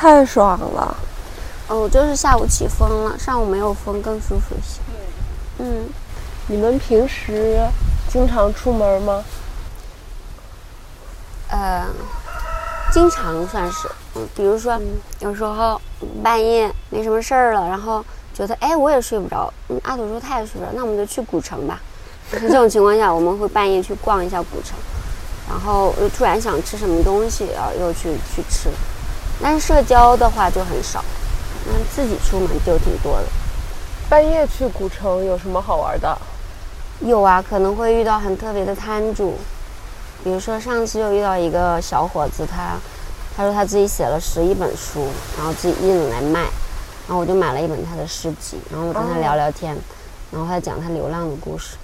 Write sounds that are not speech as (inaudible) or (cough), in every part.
太爽了。哦，就是下午起风了，上午没有风，更舒服一些。嗯，你们平时经常出门吗？呃，经常算是。嗯，比如说有时候半夜没什么事儿了，然后觉得哎我也睡不着，嗯，阿土说他也睡不着，那我们就去古城吧。(laughs) 这种情况下，我们会半夜去逛一下古城，然后又突然想吃什么东西，然后又去去吃。但是社交的话就很少。嗯，自己出门就挺多的。半夜去古城有什么好玩的？有啊，可能会遇到很特别的摊主。比如说上次又遇到一个小伙子，他他说他自己写了十一本书，然后自己印来卖，然后我就买了一本他的诗集，然后我跟他聊聊天，然后他讲他流浪的故事，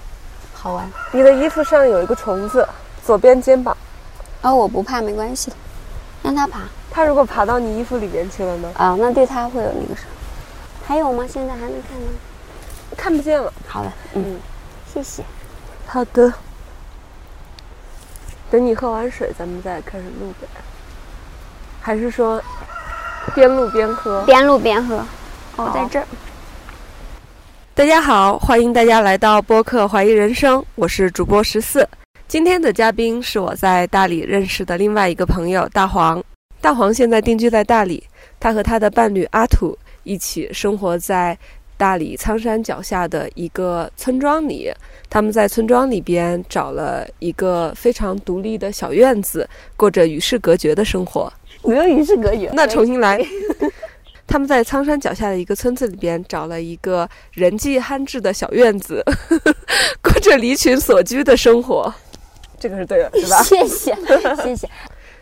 好玩。你的衣服上有一个虫子，左边肩膀。哦，我不怕，没关系的，让他爬。他如果爬到你衣服里边去了呢？啊，那对它会有那个啥？还有吗？现在还能看吗？看不见了。好了，嗯，谢谢。好的。等你喝完水，咱们再开始录呗。还是说边录边喝？边录边喝。哦，在这儿。大家好，欢迎大家来到播客《怀疑人生》，我是主播十四。今天的嘉宾是我在大理认识的另外一个朋友大黄。大黄现在定居在大理，他和他的伴侣阿土一起生活在大理苍山脚下的一个村庄里。他们在村庄里边找了一个非常独立的小院子，过着与世隔绝的生活。没有与世隔绝，那重新来。(laughs) 他们在苍山脚下的一个村子里边找了一个人迹罕至的小院子，(laughs) 过着离群所居的生活。这个是对的，是吧？谢谢，谢谢。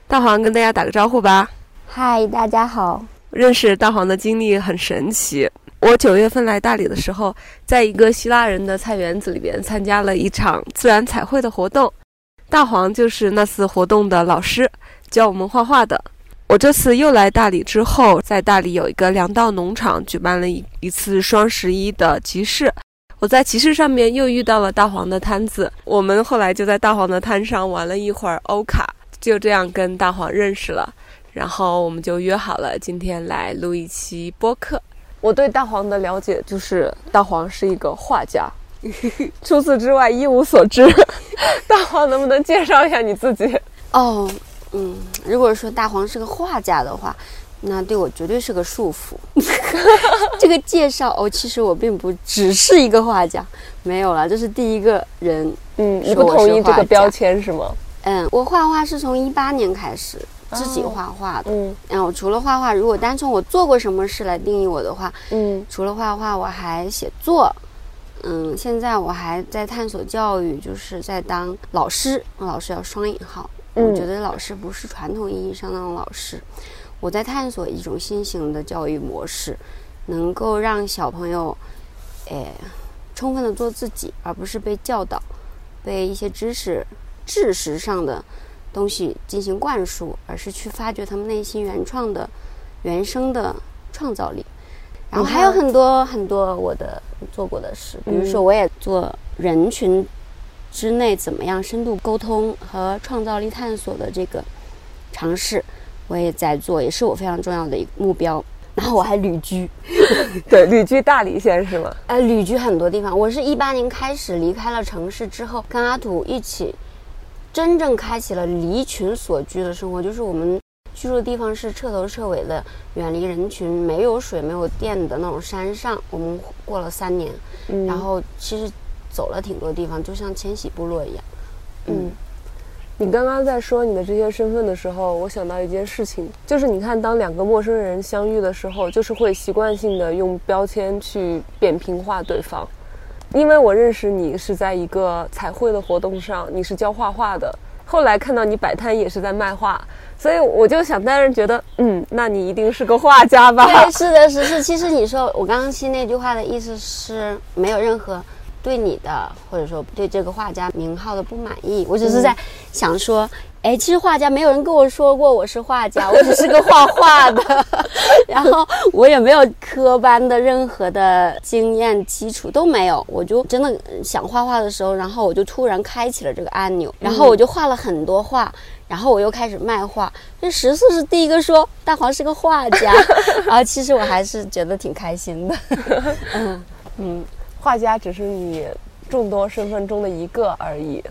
大黄跟大家打个招呼吧。嗨，大家好。认识大黄的经历很神奇。我九月份来大理的时候，在一个希腊人的菜园子里边参加了一场自然彩绘的活动。大黄就是那次活动的老师，教我们画画的。我这次又来大理之后，在大理有一个粮道农场举办了一一次双十一的集市。我在集市上面又遇到了大黄的摊子，我们后来就在大黄的摊上玩了一会儿欧卡。就这样跟大黄认识了，然后我们就约好了今天来录一期播客。我对大黄的了解就是大黄是一个画家，(laughs) 除此之外一无所知。(laughs) 大黄能不能介绍一下你自己？哦，嗯，如果说大黄是个画家的话，那对我绝对是个束缚。(laughs) 这个介绍哦，其实我并不只是一个画家，没有了，这是第一个人。嗯，你不同意这个标签是吗？嗯，我画画是从一八年开始自己画画的。嗯，然后除了画画，如果单从我做过什么事来定义我的话，嗯，除了画画，我还写作。嗯，现在我还在探索教育，就是在当老师。老师要双引号。我觉得老师不是传统意义上那种老师。我在探索一种新型的教育模式，能够让小朋友，哎，充分的做自己，而不是被教导，被一些知识。知识上的东西进行灌输，而是去发掘他们内心原创的、原生的创造力。然后还有很多很多我的做过的事，比如说我也做人群之内怎么样深度沟通和创造力探索的这个尝试，我也在做，也是我非常重要的一个目标。然后我还旅居，(laughs) 对，旅居大理县是吗？呃，旅居很多地方。我是一八年开始离开了城市之后，跟阿土一起。真正开启了离群所居的生活，就是我们居住的地方是彻头彻尾的远离人群，没有水、没有电的那种山上。我们过了三年，然后其实走了挺多地方，就像迁徙部落一样。嗯，你刚刚在说你的这些身份的时候，我想到一件事情，就是你看，当两个陌生人相遇的时候，就是会习惯性的用标签去扁平化对方。因为我认识你是在一个彩绘的活动上，你是教画画的。后来看到你摆摊也是在卖画，所以我就想当然觉得，嗯，那你一定是个画家吧？对，是的，是是。其实你说我刚刚听那句话的意思是没有任何对你的，或者说对这个画家名号的不满意。我只是在想说，哎，其实画家没有人跟我说过我是画家，我只是个画画的，(laughs) 然后我也没有科班的任何的经验基础都没有。我就真的想画画的时候，然后我就突然开启了这个按钮，然后我就画了很多画。然后我又开始卖画，这十四是第一个说大黄是个画家，(laughs) 然后其实我还是觉得挺开心的。(laughs) 嗯嗯，画家只是你众多身份中的一个而已。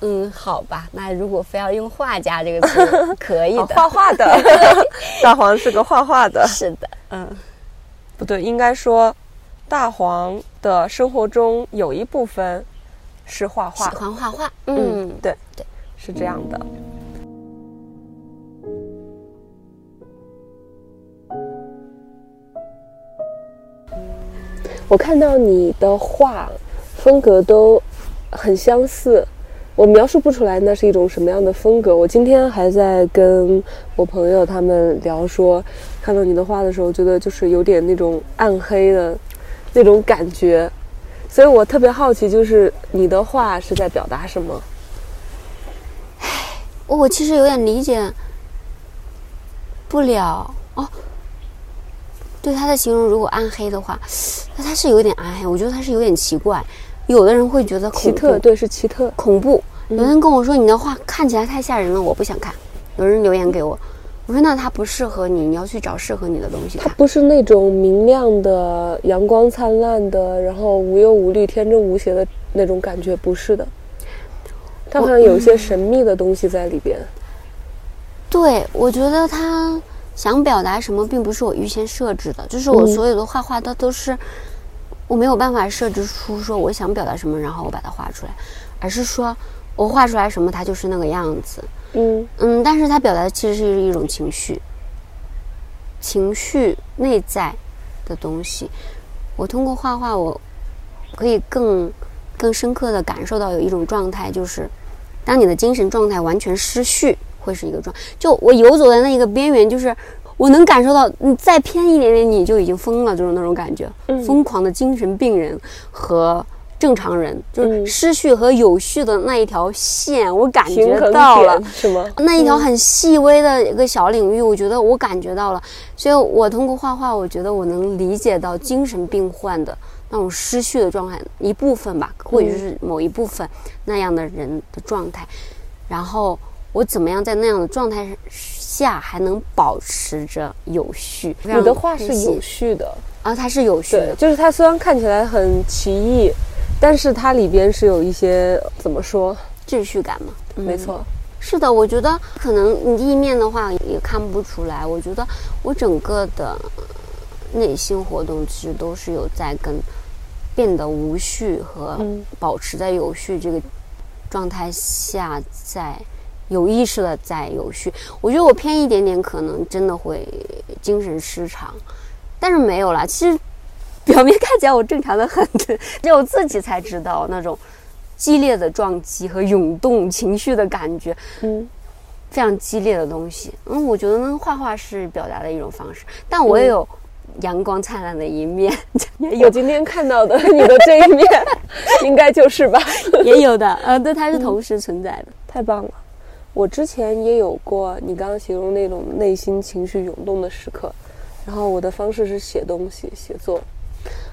嗯，好吧，那如果非要用画家这个词，可以的，(laughs) 画画的。大黄是个画画的。是的，嗯，不对，应该说大黄的生活中有一部分是画画，喜欢画画。嗯，对对，是这样的。我看到你的画风格都很相似，我描述不出来那是一种什么样的风格。我今天还在跟我朋友他们聊说，看到你的画的时候，觉得就是有点那种暗黑的那种感觉，所以我特别好奇，就是你的画是在表达什么？我其实有点理解不了哦。对他的形容，如果暗黑的话，那他是有点暗黑。我觉得他是有点奇怪。有的人会觉得奇特，对，是奇特恐怖。有人跟我说你的画看起来太吓人了，我不想看。有人留言给我，我说那他不适合你，你要去找适合你的东西。他不是那种明亮的、阳光灿烂的，然后无忧无虑、天真无邪的那种感觉，不是的。他好像有一些神秘的东西在里边。对，我觉得他。想表达什么，并不是我预先设置的，就是我所有的画画，它都是我没有办法设置出说我想表达什么，然后我把它画出来，而是说我画出来什么，它就是那个样子。嗯嗯，但是它表达的其实是一种情绪，情绪内在的东西。我通过画画，我可以更更深刻的感受到有一种状态，就是当你的精神状态完全失序。会是一个状，就我游走在那一个边缘，就是我能感受到，你再偏一点点，你就已经疯了，就是那种感觉，疯狂的精神病人和正常人，就是失序和有序的那一条线，我感觉到了，是吗？那一条很细微的一个小领域，我觉得我感觉到了，所以我通过画画，我觉得我能理解到精神病患的那种失序的状态一部分吧，或者是某一部分那样的人的状态，然后。我怎么样在那样的状态下还能保持着有序？你的话是有序的啊，它是有序的，就是它虽然看起来很奇异，但是它里边是有一些怎么说秩序感嘛？没错，是的，我觉得可能你第一面的话也看不出来。我觉得我整个的内心活动其实都是有在跟变得无序和保持在有序这个状态下在。有意识的在有序，我觉得我偏一点点，可能真的会精神失常，但是没有啦。其实表面看起来我正常的很，(laughs) 只有自己才知道那种激烈的撞击和涌动情绪的感觉，嗯，非常激烈的东西。嗯，我觉得呢，画画是表达的一种方式，但我也有阳光灿烂的一面。(laughs) 有今天看到的你的这一面，(laughs) 应该就是吧？也有的，呃，对，它是同时存在的，太棒了。我之前也有过你刚刚形容那种内心情绪涌动的时刻，然后我的方式是写东西、写作，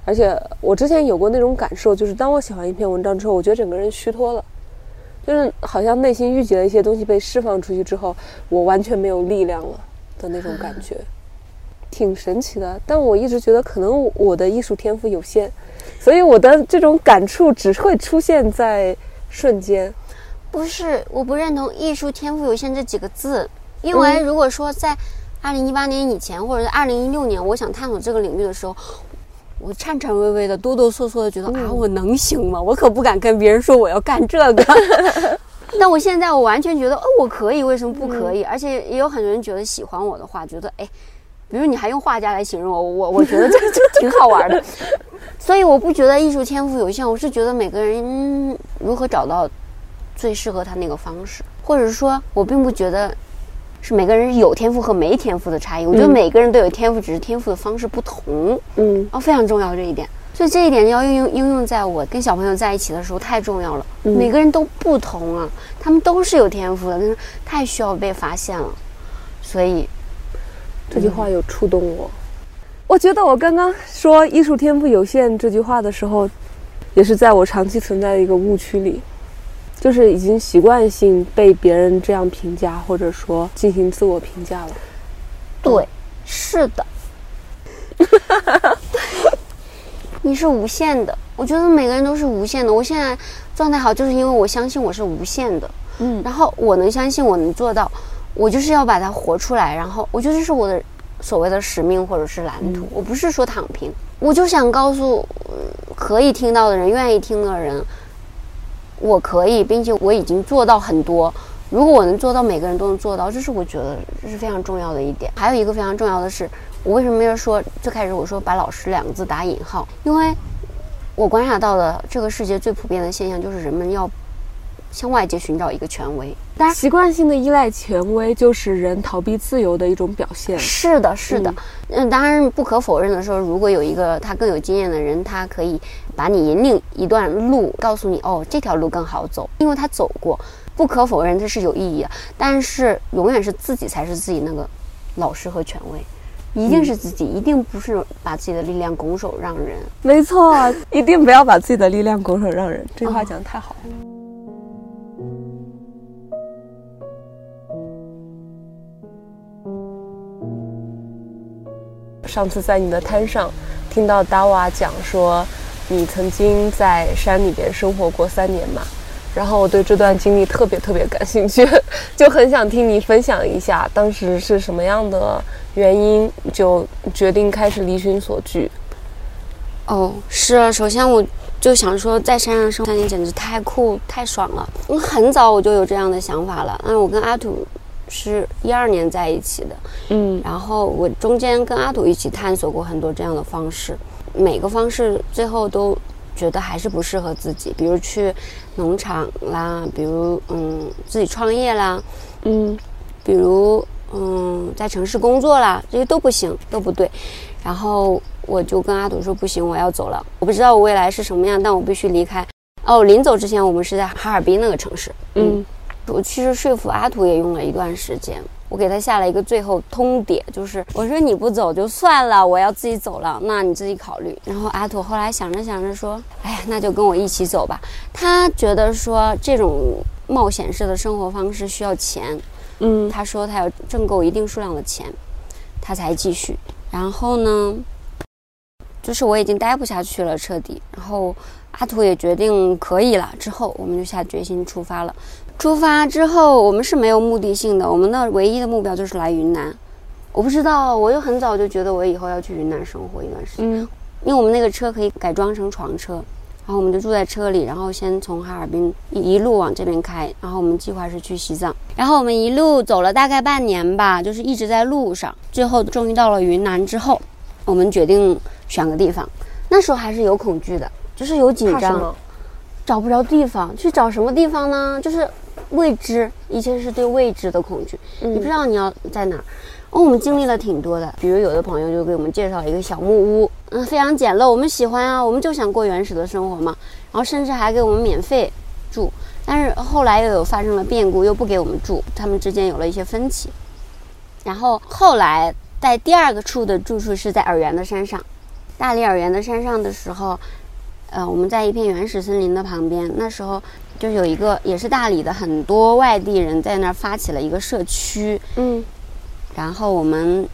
而且我之前有过那种感受，就是当我写完一篇文章之后，我觉得整个人虚脱了，就是好像内心郁结的一些东西被释放出去之后，我完全没有力量了的那种感觉，挺神奇的。但我一直觉得可能我的艺术天赋有限，所以我的这种感触只会出现在瞬间。不是，我不认同“艺术天赋有限”这几个字，因为如果说在二零一八年以前，或者是二零一六年，我想探索这个领域的时候，我颤颤巍巍的、哆哆嗦嗦的，觉得啊，我能行吗？我可不敢跟别人说我要干这个。(laughs) 但我现在，我完全觉得，哦，我可以，为什么不可以？而且也有很多人觉得喜欢我的话，觉得哎，比如你还用画家来形容我，我我觉得这 (laughs) 这挺好玩的。(laughs) 所以我不觉得艺术天赋有限，我是觉得每个人如何找到。最适合他那个方式，或者说，我并不觉得是每个人有天赋和没天赋的差异。我觉得每个人都有天赋，只是天赋的方式不同。嗯，哦，非常重要这一点。所以这一点要应用应用在我跟小朋友在一起的时候太重要了。每个人都不同啊，他们都是有天赋的，但是太需要被发现了。所以这句话有触动我。我觉得我刚刚说艺术天赋有限这句话的时候，也是在我长期存在的一个误区里，就是已经习惯性被别人这样评价，或者说进行自我评价了。对，是的。(laughs) 你是无限的，我觉得每个人都是无限的。我现在状态好，就是因为我相信我是无限的。嗯，然后我能相信我能做到，我就是要把它活出来。然后我觉得这是我的所谓的使命或者是蓝图。我不是说躺平，我就想告诉可以听到的人、愿意听的人，我可以，并且我已经做到很多。如果我能做到，每个人都能做到，这是我觉得这是非常重要的一点。还有一个非常重要的是。我为什么要说最开始我说把老师两个字打引号？因为，我观察到的这个世界最普遍的现象就是人们要向外界寻找一个权威。当然，习惯性的依赖权威就是人逃避自由的一种表现。是的，是的。嗯，当然不可否认的说，如果有一个他更有经验的人，他可以把你引领一段路，告诉你哦这条路更好走，因为他走过。不可否认这是有意义的，但是永远是自己才是自己那个老师和权威。一定是自己，一定不是把自己的力量拱手让人。没错，一定不要把自己的力量拱手让人。这句话讲的太好了。上次在你的摊上听到达瓦讲说，你曾经在山里边生活过三年嘛。然后我对这段经历特别特别感兴趣，就很想听你分享一下，当时是什么样的原因就决定开始离群所居。哦，是啊，首先我就想说，在山上生三年简直太酷太爽了。我很早我就有这样的想法了，嗯，我跟阿土是一二年在一起的，嗯，然后我中间跟阿土一起探索过很多这样的方式，每个方式最后都。觉得还是不适合自己，比如去农场啦，比如嗯自己创业啦，嗯，比如嗯在城市工作啦，这些都不行，都不对。然后我就跟阿土说不行，我要走了。我不知道我未来是什么样，但我必须离开。哦，临走之前，我们是在哈尔滨那个城市。嗯，我其实说服阿土也用了一段时间。我给他下了一个最后通牒，就是我说你不走就算了，我要自己走了，那你自己考虑。然后阿土后来想着想着说，哎呀，那就跟我一起走吧。他觉得说这种冒险式的生活方式需要钱，嗯，他说他要挣够一定数量的钱，他才继续。然后呢，就是我已经待不下去了，彻底。然后阿土也决定可以了，之后我们就下决心出发了。出发之后，我们是没有目的性的，我们的唯一的目标就是来云南。我不知道，我就很早就觉得我以后要去云南生活一段时间，因为我们那个车可以改装成床车，然后我们就住在车里，然后先从哈尔滨一路往这边开，然后我们计划是去西藏，然后我们一路走了大概半年吧，就是一直在路上，最后终于到了云南之后，我们决定选个地方，那时候还是有恐惧的，就是有紧张，找不着地方，去找什么地方呢？就是。未知，一切是对未知的恐惧。你不知道你要在哪儿。哦，我们经历了挺多的，比如有的朋友就给我们介绍一个小木屋，嗯，非常简陋，我们喜欢啊，我们就想过原始的生活嘛。然后甚至还给我们免费住，但是后来又有发生了变故，又不给我们住，他们之间有了一些分歧。然后后来在第二个处的住处是在洱源的山上，大理洱源的山上的时候，呃，我们在一片原始森林的旁边，那时候。就有一个也是大理的很多外地人在那儿发起了一个社区，嗯，然后我们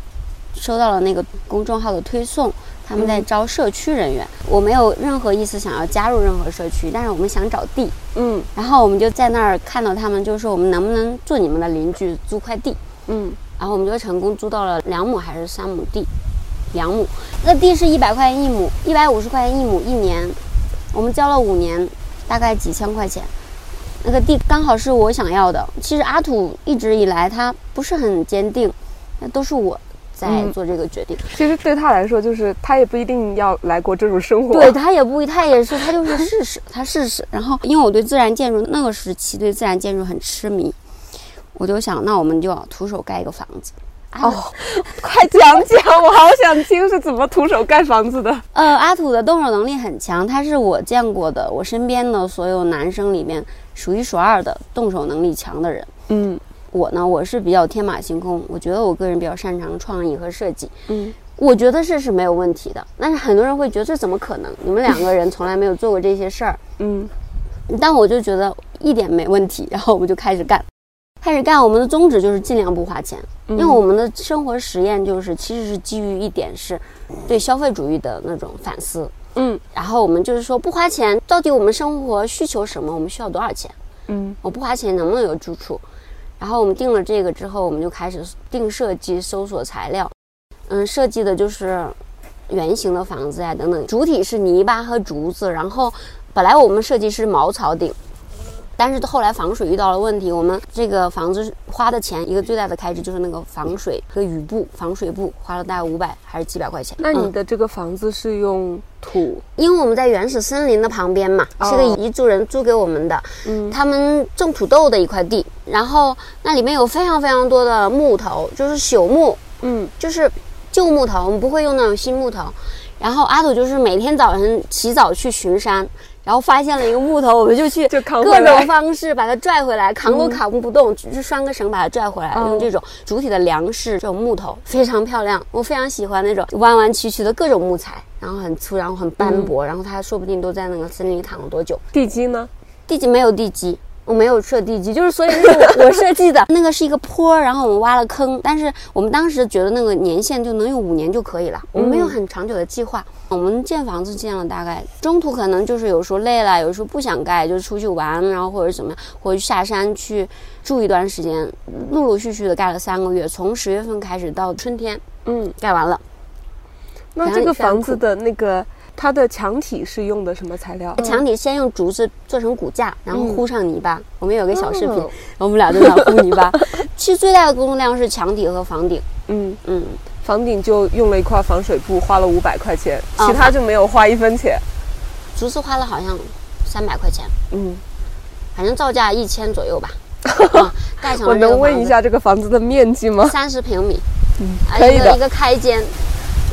收到了那个公众号的推送，他们在招社区人员。我没有任何意思想要加入任何社区，但是我们想找地，嗯，然后我们就在那儿看到他们，就说我们能不能做你们的邻居，租块地，嗯，然后我们就成功租到了两亩还是三亩地，两亩，那地是一百块钱一亩，一百五十块钱一亩一年，我们交了五年。大概几千块钱，那个地刚好是我想要的。其实阿土一直以来他不是很坚定，那都是我在做这个决定。其实对他来说，就是他也不一定要来过这种生活。对他也不，他也是，他就是试试，他试试。然后因为我对自然建筑那个时期对自然建筑很痴迷，我就想，那我们就要徒手盖一个房子。哦，快讲讲，我好想听是怎么徒手盖房子的。呃，阿土的动手能力很强，他是我见过的，我身边的所有男生里面数一数二的动手能力强的人。嗯，我呢，我是比较天马行空，我觉得我个人比较擅长创意和设计。嗯，我觉得这是没有问题的。但是很多人会觉得这怎么可能？你们两个人从来没有做过这些事儿。嗯，但我就觉得一点没问题，然后我们就开始干。开始干，我们的宗旨就是尽量不花钱，因为我们的生活实验就是其实是基于一点是，对消费主义的那种反思。嗯，然后我们就是说不花钱，到底我们生活需求什么？我们需要多少钱？嗯，我不花钱能不能有住处？然后我们定了这个之后，我们就开始定设计、搜索材料。嗯，设计的就是圆形的房子呀等等，主体是泥巴和竹子，然后本来我们设计是茅草顶。但是后来防水遇到了问题，我们这个房子花的钱一个最大的开支就是那个防水和雨布、防水布，花了大概五百还是几百块钱。那你的这个房子是用土？因为我们在原始森林的旁边嘛，是个彝族人租给我们的，嗯，他们种土豆的一块地，然后那里面有非常非常多的木头，就是朽木，嗯，就是旧木头，我们不会用那种新木头。然后阿土就是每天早晨起早去巡山。然后发现了一个木头，我们就去各种方式把它拽回来，扛都扛不动，只是拴个绳把它拽回来。用这种主体的梁式这种木头非常漂亮，我非常喜欢那种弯弯曲曲的各种木材，然后很粗，然后很斑驳，然后它说不定都在那个森林里躺了多久。地基呢？地基没有地基。我没有设地基，就是所以是我 (laughs) 我设计的那个是一个坡，然后我们挖了坑，但是我们当时觉得那个年限就能用五年就可以了，我们没有很长久的计划。我们建房子建了大概，中途可能就是有时候累了，有时候不想盖，就出去玩，然后或者怎么样，或者下山去住一段时间，陆陆续续的盖了三个月，从十月份开始到春天，嗯，盖完了。那这个房子的那个。它的墙体是用的什么材料？墙体先用竹子做成骨架，然后糊上泥巴。我们有个小视频，我们俩在那糊泥巴。(laughs) 其实最大的工作量是墙体和房顶。嗯嗯，房顶就用了一块防水布，花了五百块钱，其他就没有花一分钱。竹子花了好像三百块钱。嗯，反正造价一千左右吧。(laughs) 盖成我能问一下这个房子的面积吗？三十平米。嗯，可以的。一个开间。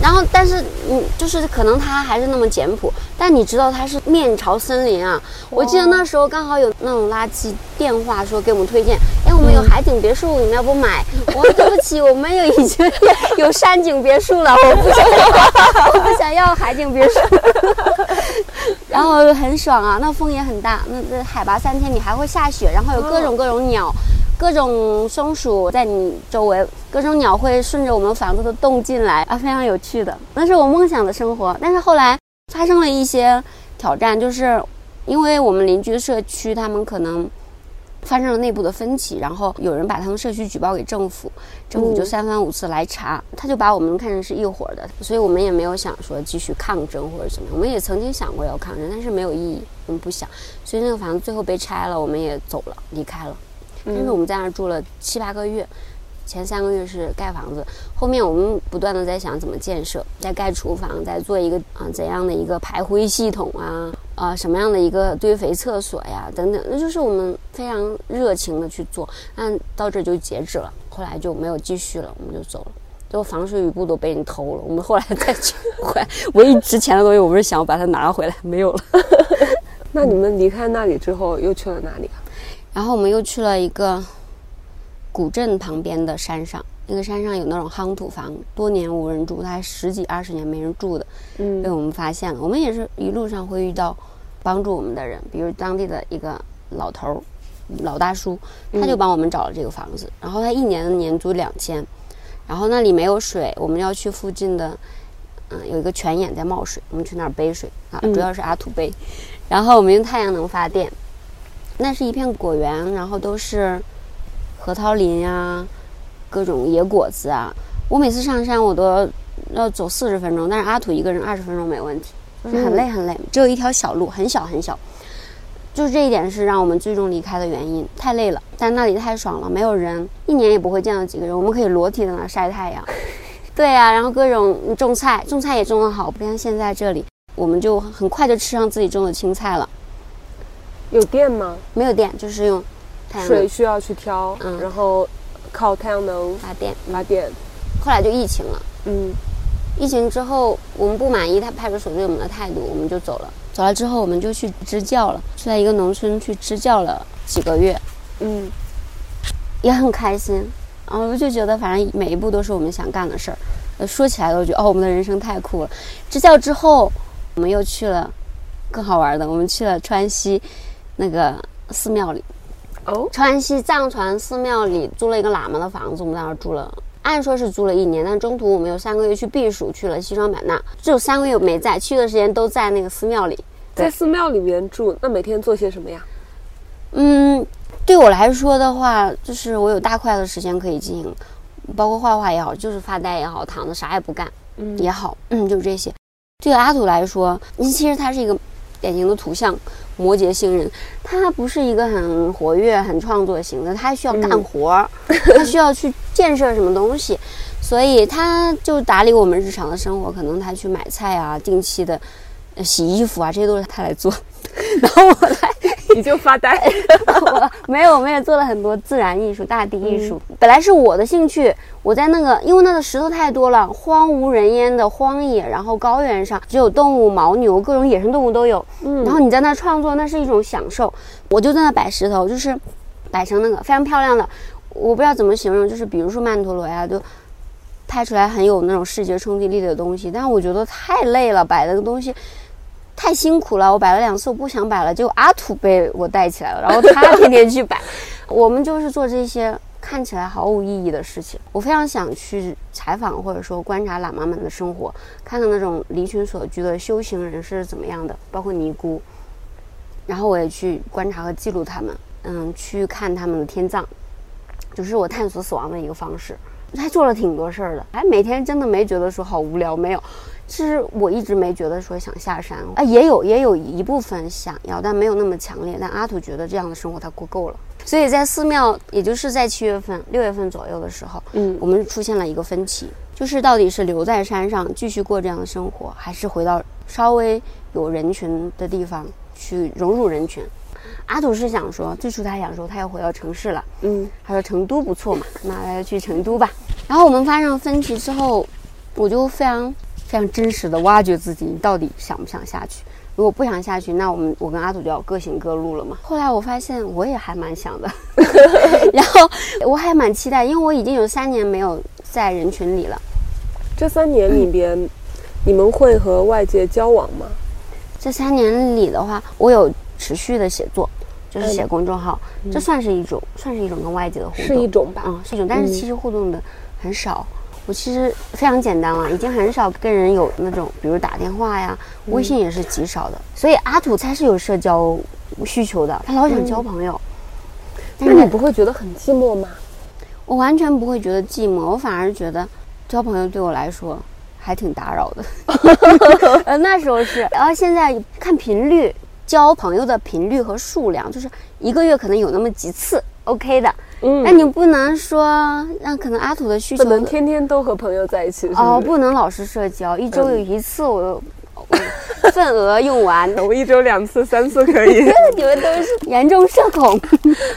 然后，但是，嗯，就是可能它还是那么简朴，但你知道它是面朝森林啊。我记得那时候刚好有那种垃圾电话说给我们推荐，哎，我们有海景别墅，你们要不买？(laughs) 我说对不起，我们有已经有山景别墅了，(laughs) 我不想要，我不想要海景别墅。(laughs) 然后很爽啊，那风也很大，那那海拔三千米还会下雪，然后有各种各种鸟。各种松鼠在你周围，各种鸟会顺着我们房子的洞进来啊，非常有趣的，那是我梦想的生活。但是后来发生了一些挑战，就是因为我们邻居社区他们可能发生了内部的分歧，然后有人把他们社区举报给政府，政府就三番五次来查，他就把我们看成是一伙的，所以我们也没有想说继续抗争或者怎么样。我们也曾经想过要抗争，但是没有意义，我们不想，所以那个房子最后被拆了，我们也走了，离开了。但是我们在那儿住了七八个月，前三个月是盖房子，后面我们不断的在想怎么建设，在盖厨房，在做一个啊怎样的一个排灰系统啊啊什么样的一个堆肥厕所呀等等，那就是我们非常热情的去做，但到这就截止了，后来就没有继续了，我们就走了，最后防水雨布都被人偷了，我们后来再去回唯一值钱的东西，我们是想把它拿回来，没有了。(laughs) 那你们离开那里之后又去了哪里啊？然后我们又去了一个古镇旁边的山上，那个山上有那种夯土房，多年无人住，它十几二十年没人住的，嗯，被我们发现了。我们也是一路上会遇到帮助我们的人，比如当地的一个老头儿、老大叔，他就帮我们找了这个房子。然后他一年的年租两千，然后那里没有水，我们要去附近的，嗯，有一个泉眼在冒水，我们去那儿背水啊，主要是阿土背。然后我们用太阳能发电。那是一片果园，然后都是核桃林呀，各种野果子啊。我每次上山我都要走四十分钟，但是阿土一个人二十分钟没问题，就是很累很累。只有一条小路，很小很小，就是这一点是让我们最终离开的原因。太累了，但那里太爽了，没有人，一年也不会见到几个人，我们可以裸体在那晒太阳。(laughs) 对呀，然后各种种菜，种菜也种得好，不像现在这里，我们就很快就吃上自己种的青菜了。有电吗？没有电，就是用水需要去挑，嗯然后靠太阳能发电发电。后来就疫情了，嗯，疫情之后我们不满意他派出所对我们的态度，我们就走了。走了之后，我们就去支教了，去在一个农村去支教了几个月，嗯，也很开心。然后就觉得，反正每一步都是我们想干的事儿。呃，说起来都觉得，哦，我们的人生太酷了。支教之后，我们又去了更好玩的，我们去了川西那个寺庙里。哦，川西藏传寺庙里租了一个喇嘛的房子，我们在那儿住了。按说是租了一年，但中途我们有三个月去避暑，去了西双版纳，只有三个月没在，去的时间都在那个寺庙里。在寺庙里面住，那每天做些什么呀？嗯。对我来说的话，就是我有大块的时间可以进行，包括画画也好，就是发呆也好，躺着啥也不干，嗯也好，嗯，就是这些。对阿土来说，其实它是一个典型的土象摩羯星人，他不是一个很活跃、很创作型的，他需要干活儿，(laughs) 他需要去建设什么东西，所以他就打理我们日常的生活，可能他去买菜啊，定期的洗衣服啊，这些都是他来做。(laughs) 然后我来，(laughs) 你就发呆。(laughs) 我没有，我们也做了很多自然艺术、大地艺术。本来是我的兴趣，我在那个，因为那个石头太多了，荒无人烟的荒野，然后高原上只有动物、牦牛，各种野生动物都有。嗯，然后你在那创作，那是一种享受。我就在那摆石头，就是摆成那个非常漂亮的，我不知道怎么形容，就是比如说曼陀罗呀，就拍出来很有那种视觉冲击力的东西。但是我觉得太累了，摆那个东西。太辛苦了，我摆了两次，我不想摆了，结果阿土被我带起来了，然后他天天去摆。(laughs) 我们就是做这些看起来毫无意义的事情。我非常想去采访或者说观察喇嘛们的生活，看看那种离群所居的修行人是怎么样的，包括尼姑。然后我也去观察和记录他们，嗯，去看他们的天葬，就是我探索死亡的一个方式。他做了挺多事儿的，哎，每天真的没觉得说好无聊，没有。其实我一直没觉得说想下山，啊，也有也有一部分想要，但没有那么强烈。但阿土觉得这样的生活他过够了，所以在寺庙，也就是在七月份、六月份左右的时候，嗯，我们出现了一个分歧，就是到底是留在山上继续过这样的生活，还是回到稍微有人群的地方去融入人群。阿土是想说，最初他想说他要回到城市了，嗯，他说成都不错嘛，那他就去成都吧。然后我们发生分歧之后，我就非常。非常真实的挖掘自己，你到底想不想下去？如果不想下去，那我们我跟阿土就要各行各路了嘛。后来我发现我也还蛮想的，(laughs) 然后我还蛮期待，因为我已经有三年没有在人群里了。这三年里边，你们会和外界交往吗？这三年里的话，我有持续的写作，就是写公众号，这算是一种，算是一种跟外界的互动，是一种吧？嗯，是一种，但是其实互动的很少。我其实非常简单了，已经很少跟人有那种，比如打电话呀，微信也是极少的。所以阿土才是有社交需求的，他老想交朋友。那你不会觉得很寂寞吗？我完全不会觉得寂寞，我反而觉得交朋友对我来说还挺打扰的。(laughs) 呃，那时候是，然后现在看频率，交朋友的频率和数量，就是一个月可能有那么几次，OK 的。嗯，那你不能说让可能阿土的需求不能天天都和朋友在一起哦，不能老是社交，一周有一次我 (laughs) 份额用完，我一周两次、三次可以。(laughs) 你们都是严重社恐，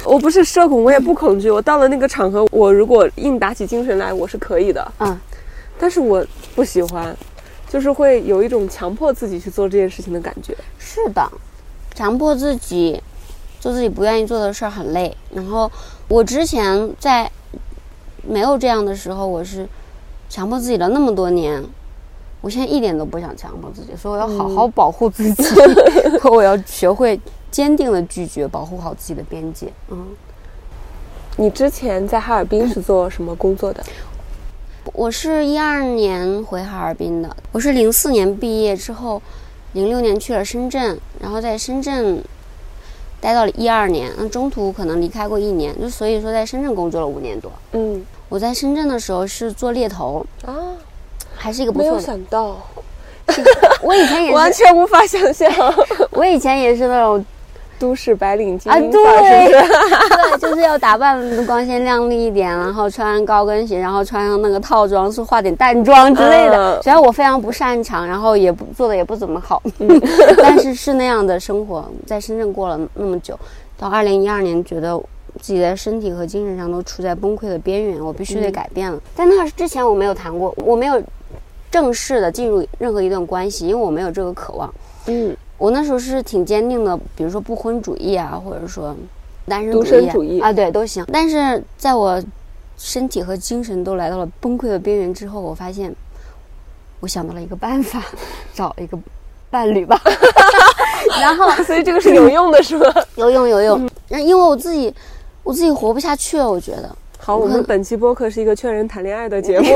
我不是社恐，我也不恐惧。我到了那个场合，我如果硬打起精神来，我是可以的。嗯，但是我不喜欢，就是会有一种强迫自己去做这件事情的感觉。是的，强迫自己做自己不愿意做的事儿很累，然后。我之前在没有这样的时候，我是强迫自己了那么多年，我现在一点都不想强迫自己，所以我要好好保护自己，(laughs) 我要学会坚定的拒绝，保护好自己的边界。嗯，你之前在哈尔滨是做什么工作的？(coughs) 我是一二年回哈尔滨的，我是零四年毕业之后，零六年去了深圳，然后在深圳。待到了一二年，那中途可能离开过一年，就所以说在深圳工作了五年多。嗯，我在深圳的时候是做猎头啊，还是一个不错。没有想到，我以前 (laughs) 也是完全无法想象，(laughs) 我以前也是那种。都市白领精英对，(laughs) (laughs) 对，就是要打扮光鲜亮丽一点，然后穿高跟鞋，然后穿上那个套装，是化点淡妆之类的。虽然我非常不擅长，然后也不做的也不怎么好，(laughs) 但是是那样的生活，在深圳过了那么久，到二零一二年觉得自己在身体和精神上都处在崩溃的边缘，我必须得改变了。在那之前我没有谈过，我没有正式的进入任何一段关系，因为我没有这个渴望。嗯，我那时候是挺坚定的，比如说不婚主义啊，或者说单身主义啊，对，都行。但是在我身体和精神都来到了崩溃的边缘之后，我发现，我想到了一个办法，找一个伴侣吧。(laughs) 然后，所以这个是有用的，是吗？有用，有用。因为我自己，我自己活不下去了，我觉得。好，我们本期播客是一个劝人谈恋爱的节目。(laughs)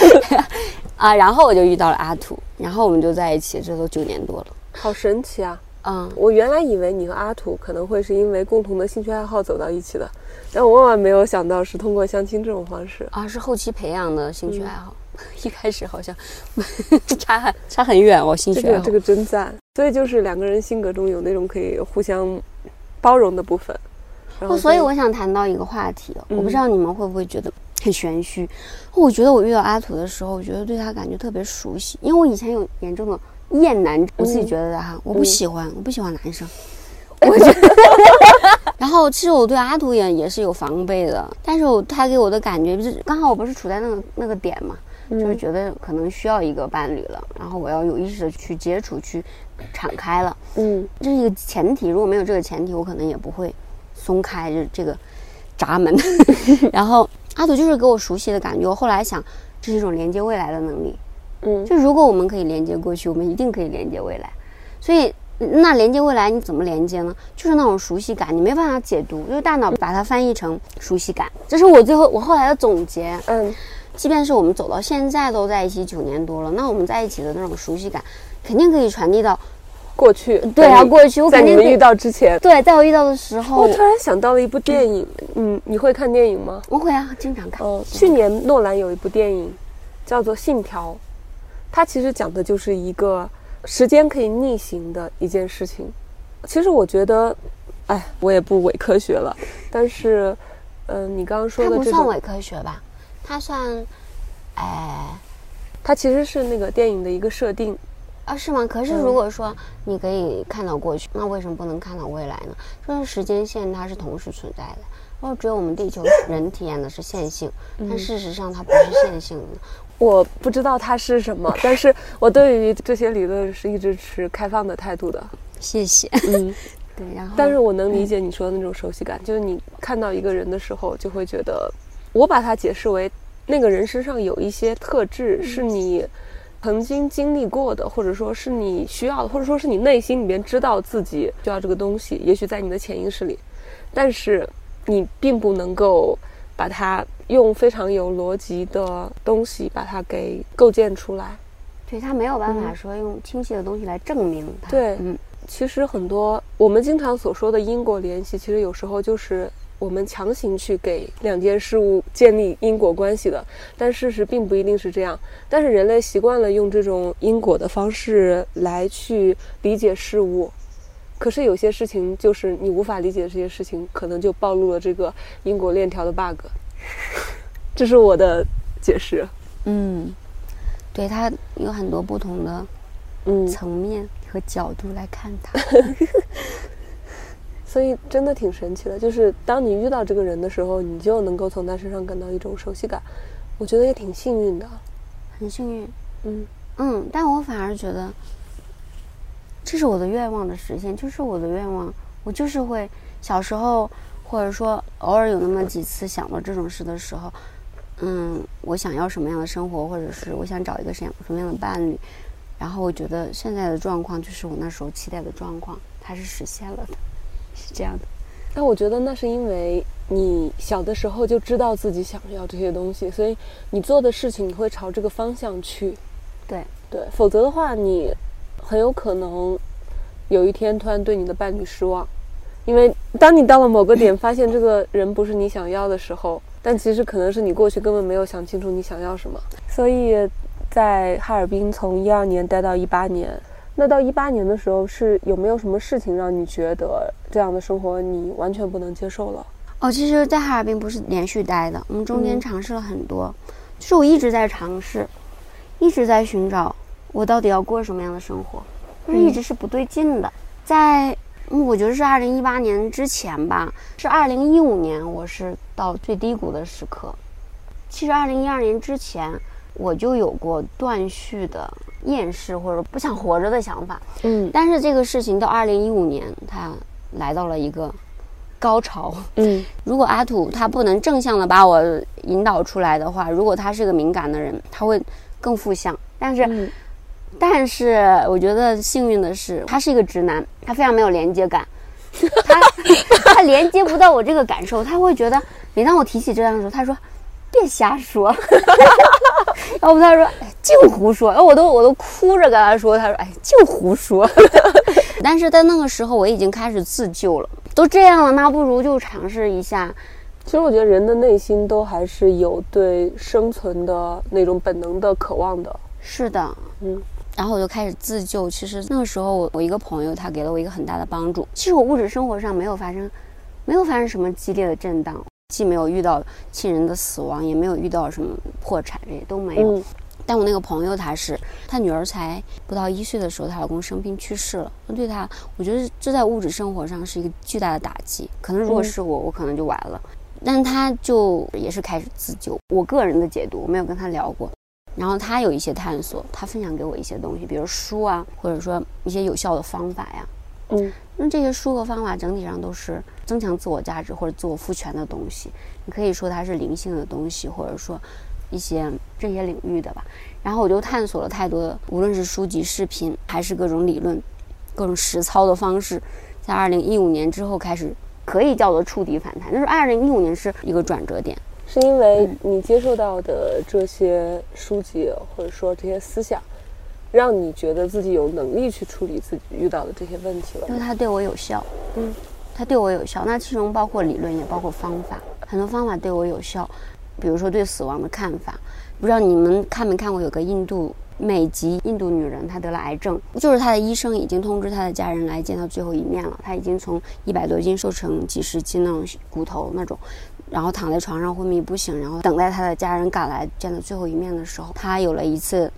(laughs) 啊，然后我就遇到了阿土，然后我们就在一起，这都九年多了，好神奇啊！嗯，我原来以为你和阿土可能会是因为共同的兴趣爱好走到一起的，但我万万没有想到是通过相亲这种方式啊，是后期培养的兴趣爱好。(laughs) 一开始好像 (laughs) 差很差很远，哦兴趣爱好这个真赞。所以就是两个人性格中有那种可以互相包容的部分。哦，所以我想谈到一个话题，我不知道你们会不会觉得很玄虚。我觉得我遇到阿土的时候，我觉得对他感觉特别熟悉，因为我以前有严重的厌男，我自己觉得哈，我不喜欢，我不喜欢男生。(laughs) 我觉得，然后其实我对阿土也也是有防备的，但是我他给我的感觉就是，刚好我不是处在那个那个点嘛。就是觉得可能需要一个伴侣了，然后我要有意识的去接触、去敞开了。嗯，这是一个前提。如果没有这个前提，我可能也不会松开这这个闸门。(laughs) 然后阿土就是给我熟悉的感觉。我后来想，这是一种连接未来的能力。嗯，就如果我们可以连接过去，我们一定可以连接未来。所以，那连接未来你怎么连接呢？就是那种熟悉感，你没办法解读，就是大脑把它翻译成熟悉感。这是我最后我后来的总结。嗯。即便是我们走到现在都在一起九年多了，那我们在一起的那种熟悉感，肯定可以传递到过去。对啊，过去我在你们遇到之前，对，在我遇到的时候，我突然想到了一部电影。嗯，你会看电影吗？我会啊，经常看。哦，去年诺兰有一部电影叫做《信条》，它其实讲的就是一个时间可以逆行的一件事情。其实我觉得，哎，我也不伪科学了，但是，嗯，你刚刚说的这不算伪科学吧？它算，哎，它其实是那个电影的一个设定，啊，是吗？可是如果说你可以看到过去，那为什么不能看到未来呢？就是时间线它是同时存在的，然后只有我们地球 (laughs) 人体验的是线性，但事实上它不是线性的。我不知道它是什么，但是我对于这些理论是一直持开放的态度的。(laughs) 谢谢。嗯，(laughs) 对，然后，但是我能理解你说的那种熟悉感，就是你看到一个人的时候，就会觉得。我把它解释为，那个人身上有一些特质是你曾经经历过的，或者说是你需要的，或者说是你内心里面知道自己需要这个东西，也许在你的潜意识里，但是你并不能够把它用非常有逻辑的东西把它给构建出来。对他没有办法说用清晰的东西来证明它。对，嗯，其实很多我们经常所说的因果联系，其实有时候就是。我们强行去给两件事物建立因果关系的，但事实并不一定是这样。但是人类习惯了用这种因果的方式来去理解事物，可是有些事情就是你无法理解的这些事情，可能就暴露了这个因果链条的 bug。这是我的解释。嗯，对，它有很多不同的嗯层面和角度来看它。(laughs) 所以真的挺神奇的，就是当你遇到这个人的时候，你就能够从他身上感到一种熟悉感。我觉得也挺幸运的，很幸运。嗯嗯，但我反而觉得，这是我的愿望的实现，就是我的愿望。我就是会小时候，或者说偶尔有那么几次想到这种事的时候，嗯，我想要什么样的生活，或者是我想找一个什什么样的伴侣，然后我觉得现在的状况就是我那时候期待的状况，它是实现了的。是这样的，但我觉得那是因为你小的时候就知道自己想要这些东西，所以你做的事情你会朝这个方向去。对对，否则的话，你很有可能有一天突然对你的伴侣失望，因为当你到了某个点，发现这个人不是你想要的时候，但其实可能是你过去根本没有想清楚你想要什么。所以在哈尔滨从一二年待到一八年。那到一八年的时候，是有没有什么事情让你觉得这样的生活你完全不能接受了？哦，其实，在哈尔滨不是连续待的，我们中间尝试了很多，就是我一直在尝试，一直在寻找我到底要过什么样的生活，就一直是不对劲的。在嗯，我觉得是二零一八年之前吧，是二零一五年，我是到最低谷的时刻。其实二零一二年之前，我就有过断续的厌世或者不想活着的想法。嗯，但是这个事情到二零一五年，它来到了一个高潮。嗯，(laughs) 如果阿土他不能正向的把我引导出来的话，如果他是个敏感的人，他会更负向。但是。但是我觉得幸运的是，他是一个直男，他非常没有连接感，(laughs) 他 (laughs) 他连接不到我这个感受，他会觉得每当我提起这样的时候，他说别瞎说，(laughs) 要不他说净胡说，哎，我都我都哭着跟他说，他说哎净胡说，(laughs) 但是在那个时候我已经开始自救了，都这样了，那不如就尝试一下。其实我觉得人的内心都还是有对生存的那种本能的渴望的。是的，嗯。然后我就开始自救。其实那个时候，我我一个朋友他给了我一个很大的帮助。其实我物质生活上没有发生，没有发生什么激烈的震荡，既没有遇到亲人的死亡，也没有遇到什么破产，这些都没有。但我那个朋友她是，她女儿才不到一岁的时候，她老公生病去世了。那对她，我觉得这在物质生活上是一个巨大的打击。可能如果是我，我可能就完了。但她就也是开始自救。我个人的解读，我没有跟她聊过。然后她有一些探索，她分享给我一些东西，比如书啊，或者说一些有效的方法呀。嗯，那这些书和方法整体上都是增强自我价值或者自我赋权的东西。你可以说它是灵性的东西，或者说一些这些领域的吧。然后我就探索了太多，无论是书籍、视频，还是各种理论、各种实操的方式，在二零一五年之后开始可以叫做触底反弹。就是二零一五年是一个转折点。是因为你接受到的这些书籍，或者说这些思想，让你觉得自己有能力去处理自己遇到的这些问题了。因为它对我有效，嗯，它对我有效。那其中包括理论，也包括方法，很多方法对我有效。比如说对死亡的看法，不知道你们看没看过？有个印度美籍印度女人，她得了癌症，就是她的医生已经通知她的家人来见她最后一面了。她已经从一百多斤瘦成几十斤那种骨头那种。然后躺在床上昏迷不醒，然后等待她的家人赶来见她最后一面的时候，她有了一次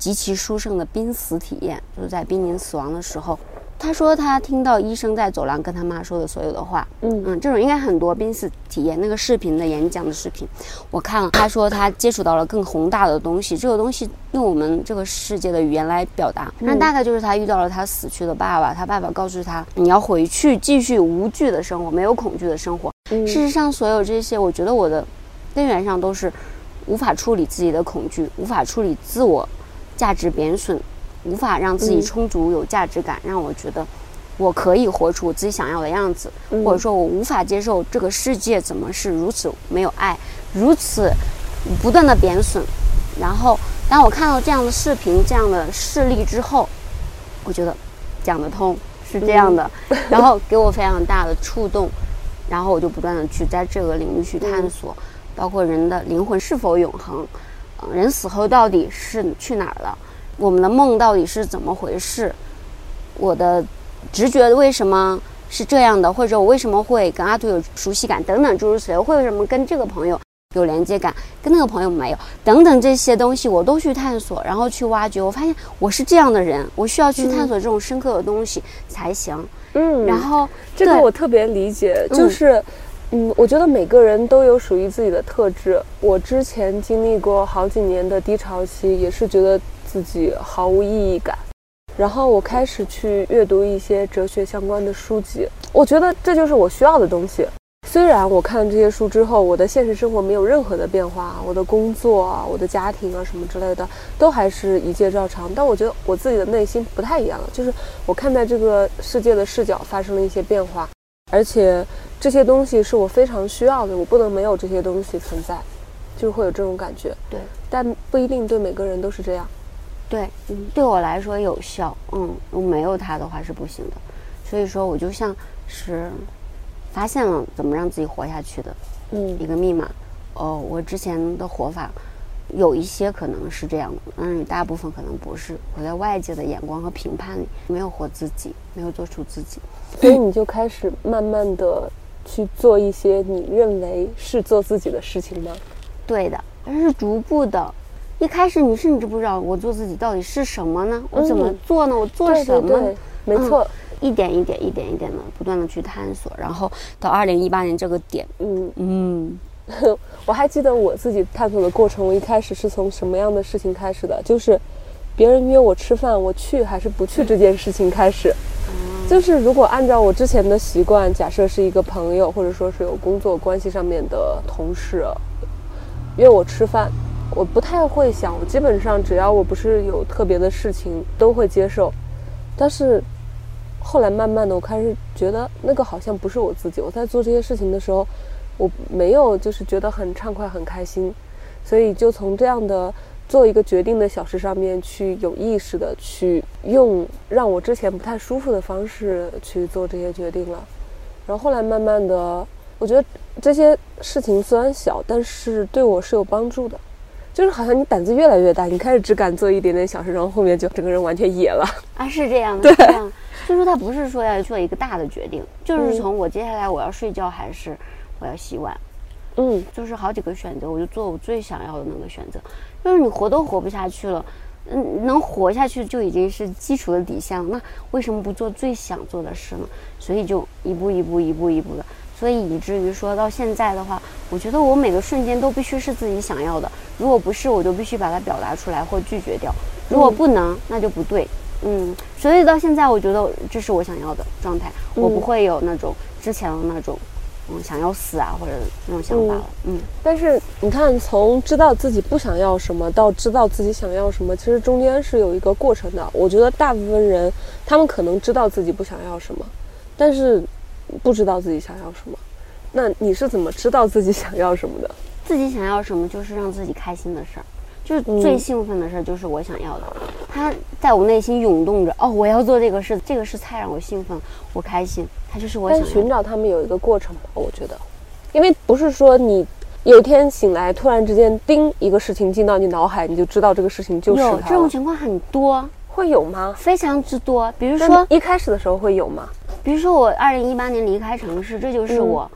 极其殊胜的濒死体验，就是在濒临死亡的时候。他说他听到医生在走廊跟他妈说的所有的话，嗯嗯，这种应该很多濒死体验。那个视频的演讲的视频，我看了。他说他接触到了更宏大的东西，这个东西用我们这个世界的语言来表达，那大概就是他遇到了他死去的爸爸，他爸爸告诉他你要回去继续无惧的生活，没有恐惧的生活。事实上，所有这些，我觉得我的根源上都是无法处理自己的恐惧，无法处理自我价值贬损。无法让自己充足有价值感，让我觉得我可以活出我自己想要的样子，或者说我无法接受这个世界怎么是如此没有爱，如此不断的贬损。然后当我看到这样的视频、这样的事例之后，我觉得讲得通是这样的，(laughs) (laughs) 然后给我非常大的触动，然后我就不断的去在这个领域去探索，包括人的灵魂是否永恒，人死后到底是去哪儿了。我们的梦到底是怎么回事？我的直觉为什么是这样的？或者我为什么会跟阿土有熟悉感？等等诸如此类，会为什么跟这个朋友有连接感，跟那个朋友没有？等等这些东西，我都去探索，然后去挖掘。我发现我是这样的人，我需要去探索这种深刻的东西才行。嗯，然后这个我特别理解，就是，嗯，嗯我觉得每个人都有属于自己的特质。我之前经历过好几年的低潮期，也是觉得。自己毫无意义感，然后我开始去阅读一些哲学相关的书籍，我觉得这就是我需要的东西。虽然我看了这些书之后，我的现实生活没有任何的变化，我的工作啊、我的家庭啊什么之类的都还是一切照常，但我觉得我自己的内心不太一样了，就是我看待这个世界的视角发生了一些变化，而且这些东西是我非常需要的，我不能没有这些东西存在，就会有这种感觉。对，但不一定对每个人都是这样。对，对我来说有效。嗯，我没有它的话是不行的。所以说，我就像是发现了怎么让自己活下去的，嗯，一个密码。哦，我之前的活法有一些可能是这样的，嗯，大部分可能不是。我在外界的眼光和评判里没有活自己，没有做出自己，(laughs) 所以你就开始慢慢的去做一些你认为是做自己的事情吗？对的，而是逐步的。一开始你甚至不知道我做自己到底是什么呢？我怎么做呢？我做什么？没错，一点一点、一点一点的不断的去探索，然后到二零一八年这个点，嗯嗯，(laughs) 我还记得我自己探索的过程，我一开始是从什么样的事情开始的？就是别人约我吃饭，我去还是不去这件事情开始。就是如果按照我之前的习惯，假设是一个朋友，或者说是有工作关系上面的同事约我吃饭，我不太会想，我基本上只要我不是有特别的事情，都会接受。但是后来慢慢的，我开始觉得那个好像不是我自己。我在做这些事情的时候，我没有就是觉得很畅快、很开心，所以就从这样的。做一个决定的小事上面去有意识的去用让我之前不太舒服的方式去做这些决定了，然后后来慢慢的，我觉得这些事情虽然小，但是对我是有帮助的，就是好像你胆子越来越大，你开始只敢做一点点小事，然后后面就整个人完全野了啊，是这样的，(laughs) 对，就说他不是说要做一个大的决定，就是从我接下来我要睡觉还是我要洗碗。嗯，就是好几个选择，我就做我最想要的那个选择。就是你活都活不下去了，嗯，能活下去就已经是基础的底线了。那为什么不做最想做的事呢？所以就一步一步、一步一步的。所以以至于说到现在的话，我觉得我每个瞬间都必须是自己想要的。如果不是，我就必须把它表达出来或拒绝掉。如果不能，那就不对。嗯，所以到现在，我觉得这是我想要的状态。我不会有那种之前的那种。嗯，想要死啊，或者那种想法了。嗯，但是你看，从知道自己不想要什么到知道自己想要什么，其实中间是有一个过程的。我觉得大部分人，他们可能知道自己不想要什么，但是不知道自己想要什么。那你是怎么知道自己想要什么的？自己想要什么，就是让自己开心的事儿。就是最兴奋的事儿，就是我想要的，它在我内心涌动着。哦，我要做这个事，这个事太让我兴奋，我开心。它就是我想寻找他们有一个过程吧，我觉得，因为不是说你有一天醒来，突然之间叮一个事情进到你脑海，你就知道这个事情就是有这种情况很多，会有吗？非常之多。比如说一开始的时候会有吗？比如说我二零一八年离开城市，这就是我。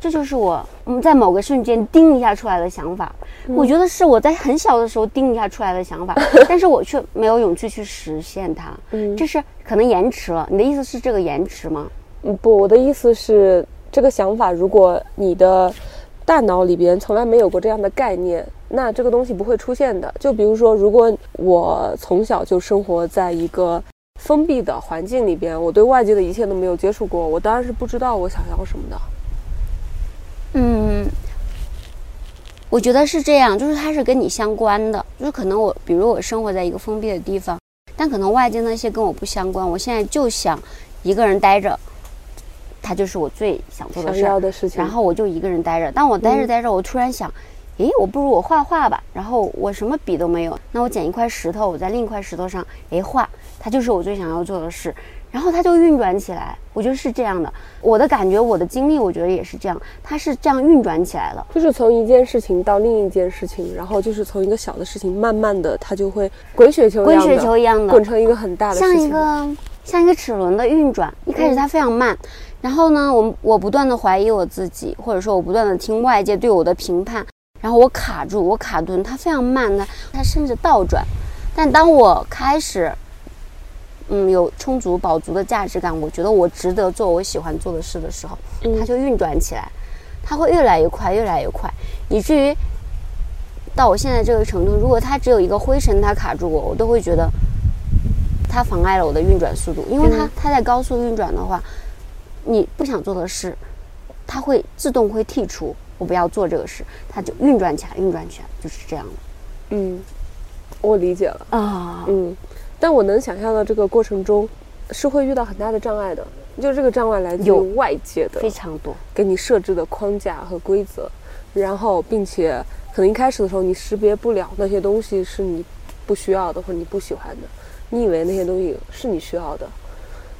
这就是我嗯，在某个瞬间叮一下出来的想法，我觉得是我在很小的时候叮一下出来的想法，(laughs) 但是我却没有勇气去实现它，嗯，这是可能延迟了。你的意思是这个延迟吗？嗯，不，我的意思是这个想法，如果你的大脑里边从来没有过这样的概念，那这个东西不会出现的。就比如说，如果我从小就生活在一个封闭的环境里边，我对外界的一切都没有接触过，我当然是不知道我想要什么的。嗯，我觉得是这样，就是它是跟你相关的，就是可能我，比如我生活在一个封闭的地方，但可能外界那些跟我不相关，我现在就想一个人待着，它就是我最想做的事情。然后我就一个人待着，但我待着待着，我突然想，诶，我不如我画画吧，然后我什么笔都没有，那我捡一块石头，我在另一块石头上，诶，画，它就是我最想要做的事。然后它就运转起来，我觉得是这样的。我的感觉，我的经历，我觉得也是这样。它是这样运转起来了，就是从一件事情到另一件事情，然后就是从一个小的事情，慢慢的它就会滚雪球，滚雪球一样的滚成一个很大的，像一个像一个齿轮的运转。一开始它非常慢，然后呢，我我不断的怀疑我自己，或者说我不断的听外界对我的评判，然后我卡住，我卡顿，它非常慢的，它甚至倒转。但当我开始。嗯，有充足饱足的价值感，我觉得我值得做我喜欢做的事的时候，它就运转起来，它会越来越快，越来越快，以至于到我现在这个程度，如果它只有一个灰尘它卡住我，我都会觉得它妨碍了我的运转速度，因为它它在高速运转的话，你不想做的事，它会自动会剔除，我不要做这个事，它就运转起来，运转起来就是这样的。嗯，我理解了。啊，嗯。但我能想象到这个过程中，是会遇到很大的障碍的。就这个障碍来自于外界的非常多给你设置的框架和规则，然后并且可能一开始的时候你识别不了那些东西是你不需要的或者你不喜欢的，你以为那些东西是你需要的，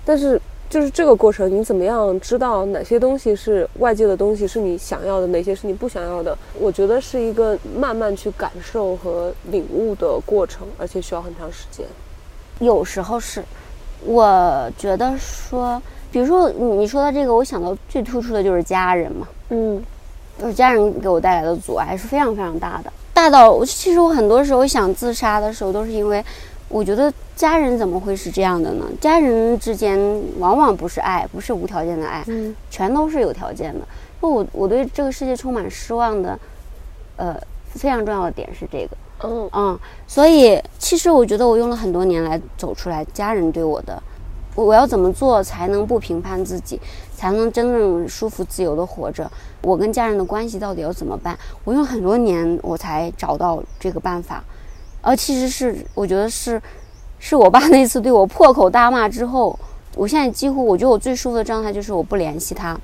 但是就是这个过程，你怎么样知道哪些东西是外界的东西是你想要的，哪些是你不想要的？我觉得是一个慢慢去感受和领悟的过程，而且需要很长时间。有时候是，我觉得说，比如说你你说到这个，我想到最突出的就是家人嘛，嗯，就是家人给我带来的阻碍是非常非常大的，大到我其实我很多时候想自杀的时候，都是因为我觉得家人怎么会是这样的呢？家人之间往往不是爱，不是无条件的爱，嗯，全都是有条件的。那我我对这个世界充满失望的，呃，非常重要的点是这个，嗯嗯，所以其实我觉得我用了很多年来走出来，家人对我的，我要怎么做才能不评判自己，才能真正舒服自由的活着？我跟家人的关系到底要怎么办？我用很多年我才找到这个办法。而其实是，我觉得是，是我爸那次对我破口大骂之后，我现在几乎我觉得我最舒服的状态就是我不联系他，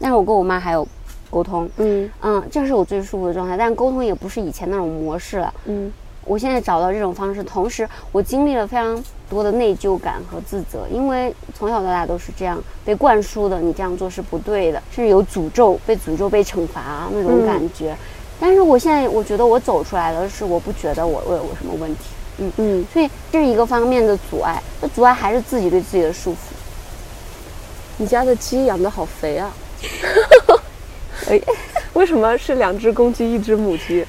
但是我跟我妈还有沟通，嗯嗯，这是我最舒服的状态。但沟通也不是以前那种模式了，嗯，我现在找到这种方式，同时我经历了非常多的内疚感和自责，因为从小到大都是这样被灌输的，你这样做是不对的，甚至有诅咒，被诅咒、被惩罚那种感觉。但是我现在我觉得我走出来了，是我不觉得我我有什么问题，嗯嗯，所以这是一个方面的阻碍，那阻碍还是自己对自己的束缚。你家的鸡养的好肥啊！(laughs) 哎，(laughs) 为什么是两只公鸡，一只母鸡？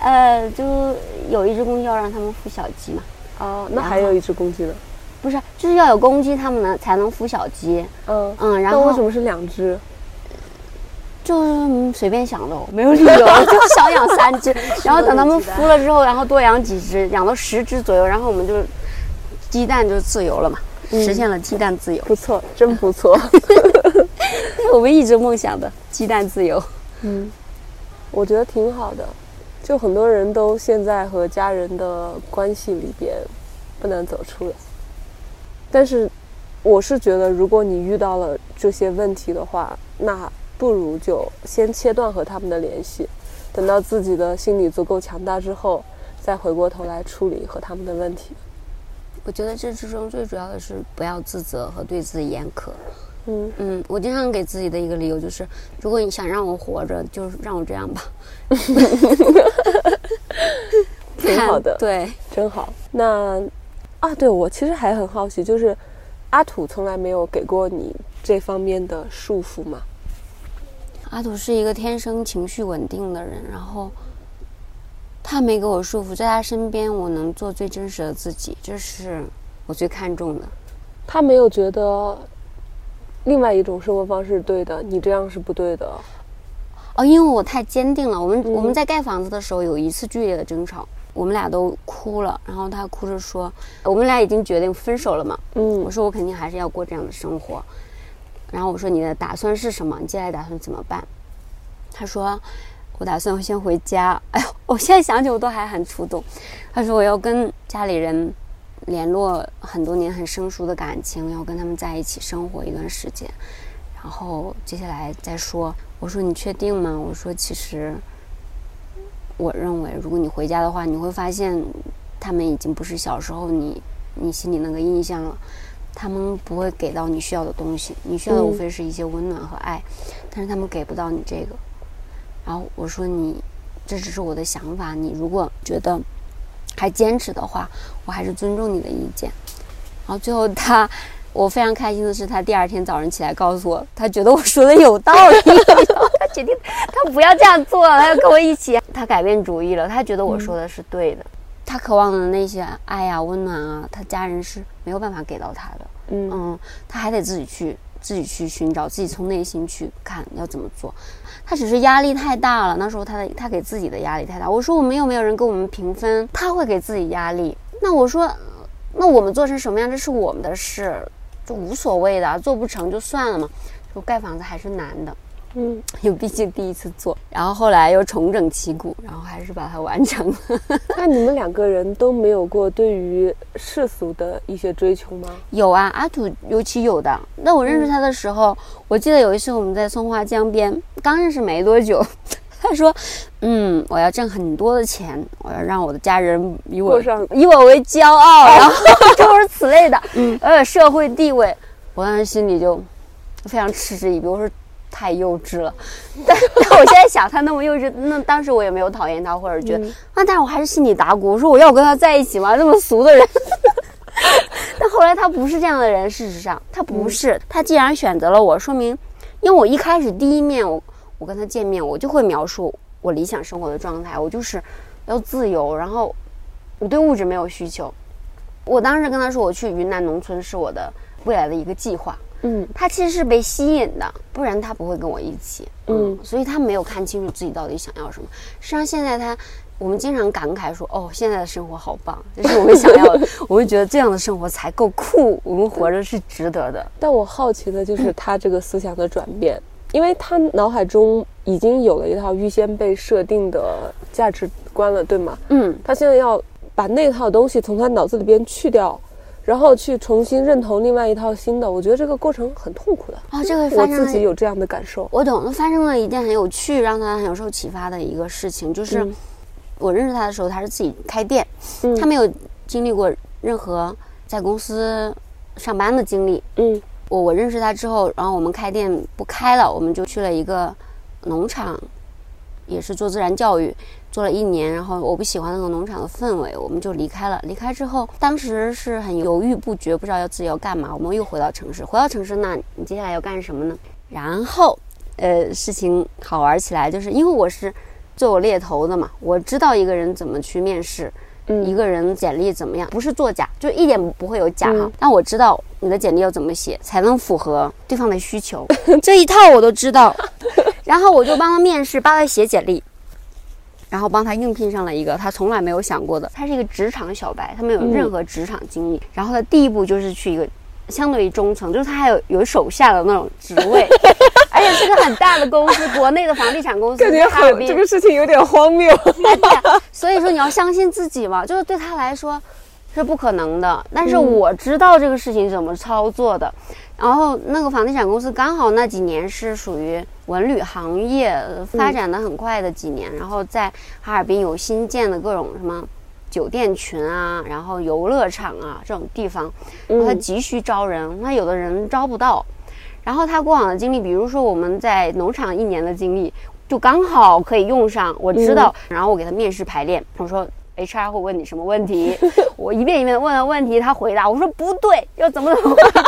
呃，就有一只公鸡要让它们孵小鸡嘛。哦，那还有一只公鸡呢？不是，就是要有公鸡，它们能才能孵小鸡。嗯嗯，然后为什么是两只？就是随便想的，没有理由，(laughs) 就想养三只，(laughs) 然后等它们孵了之后，然后多养几只，养到十只左右，然后我们就鸡蛋就自由了嘛，实现了鸡蛋自由。不错，真不错。(laughs) 我们一直梦想的鸡蛋自由。嗯，我觉得挺好的。就很多人都现在和家人的关系里边不能走出来，但是我是觉得，如果你遇到了这些问题的话，那。不如就先切断和他们的联系，等到自己的心理足够强大之后，再回过头来处理和他们的问题。我觉得这之中最主要的是不要自责和对自己严苛。嗯嗯，我经常给自己的一个理由就是，如果你想让我活着，就让我这样吧。(laughs) 挺好的，(laughs) 对，真好。那啊，对我其实还很好奇，就是阿土从来没有给过你这方面的束缚吗？阿土是一个天生情绪稳定的人，然后他没给我束缚，在他身边我能做最真实的自己，这是我最看重的。他没有觉得另外一种生活方式对的，你这样是不对的。哦，因为我太坚定了。我们我们在盖房子的时候有一次剧烈的争吵，我们俩都哭了，然后他哭着说：“我们俩已经决定分手了嘛。”嗯，我说我肯定还是要过这样的生活。然后我说你的打算是什么？你接下来打算怎么办？他说我打算先回家。(laughs) 哎呦，我现在想起我都还很触动。他说我要跟家里人联络很多年很生疏的感情，要跟他们在一起生活一段时间，然后接下来再说。我说你确定吗？我说其实我认为，如果你回家的话，你会发现他们已经不是小时候你你心里那个印象了。他们不会给到你需要的东西，你需要的无非是一些温暖和爱，但是他们给不到你这个。然后我说你，这只是我的想法，你如果觉得还坚持的话，我还是尊重你的意见。然后最后他，我非常开心的是，他第二天早上起来告诉我，他觉得我说的有道理，(laughs) 他决定他不要这样做了，他要跟我一起，他改变主意了，他觉得我说的是对的。他渴望的那些爱呀、温暖啊，他家人是没有办法给到他的。嗯嗯，他还得自己去，自己去寻找，自己从内心去看要怎么做。他只是压力太大了，那时候他的他给自己的压力太大。我说我们又没有人给我们评分？他会给自己压力。那我说，那我们做成什么样，这是我们的事，就无所谓的，做不成就算了嘛。就盖房子还是难的。嗯，(laughs) 因为毕竟第一次做，然后后来又重整旗鼓，然后还是把它完成了。(laughs) 那你们两个人都没有过对于世俗的一些追求吗？有啊，阿土尤其有的。那我认识他的时候，我记得有一次我们在松花江边，刚认识没多久，(laughs) 他说：“嗯，我要挣很多的钱，我要让我的家人以我以我为骄傲，然后诸如此类的，嗯，呃，社会地位。”我当时心里就非常嗤之以鼻，我说。太幼稚了，(laughs) 但但我现在想，他那么幼稚，那当时我也没有讨厌他，或者觉得啊，但是我还是心里打鼓，我说我要跟他在一起吗？那么俗的人。(laughs) 但后来他不是这样的人，事实上他不是。他既然选择了我，说明，因为我一开始第一面我我跟他见面，我就会描述我理想生活的状态，我就是要自由，然后我对物质没有需求，我当时跟他说，我去云南农村是我的未来的一个计划。嗯，他其实是被吸引的，不然他不会跟我一起。嗯，所以他没有看清楚自己到底想要什么。实际上现在他，我们经常感慨说，哦，现在的生活好棒，(laughs) 这是我们想要的。(laughs) 我们觉得这样的生活才够酷，我们活着是值得的。(laughs) 但我好奇的就是他这个思想的转变，因为他脑海中已经有了一套预先被设定的价值观了，对吗？嗯，他现在要把那套东西从他脑子里边去掉。然后去重新认同另外一套新的，我觉得这个过程很痛苦的啊。这个我自己有这样的感受。我懂，那发生了一件很有趣，让他很有受启发的一个事情，就是我认识他的时候，他是自己开店，他没有经历过任何在公司上班的经历。嗯，我我认识他之后，然后我们开店不开了，我们就去了一个农场，也是做自然教育。做了一年，然后我不喜欢那个农场的氛围，我们就离开了。离开之后，当时是很犹豫不决，不知道要自己要干嘛。我们又回到城市，回到城市，那你接下来要干什么呢？然后，呃，事情好玩起来，就是因为我是做猎头的嘛，我知道一个人怎么去面试，嗯，一个人简历怎么样，不是作假，就一点不会有假哈。但我知道你的简历要怎么写才能符合对方的需求，(laughs) 这一套我都知道。(laughs) 然后我就帮他面试，帮他写简历。然后帮他应聘上了一个他从来没有想过的，他是一个职场小白，他没有任何职场经历。然后他第一步就是去一个相对于中层，就是他还有有手下的那种职位，(laughs) 而且是个很大的公司，(laughs) 国内的房地产公司。感觉很这个事情有点荒谬。所以说你要相信自己嘛，就是对他来说是不可能的。但是我知道这个事情怎么操作的。然后那个房地产公司刚好那几年是属于文旅行业发展的很快的几年，然后在哈尔滨有新建的各种什么酒店群啊，然后游乐场啊这种地方，他急需招人，那有的人招不到。然后他过往的经历，比如说我们在农场一年的经历，就刚好可以用上。我知道，然后我给他面试排练，我说。HR 会问你什么问题？(laughs) 我一遍一遍的问了问题，他回答我说不对，要怎么怎么回答。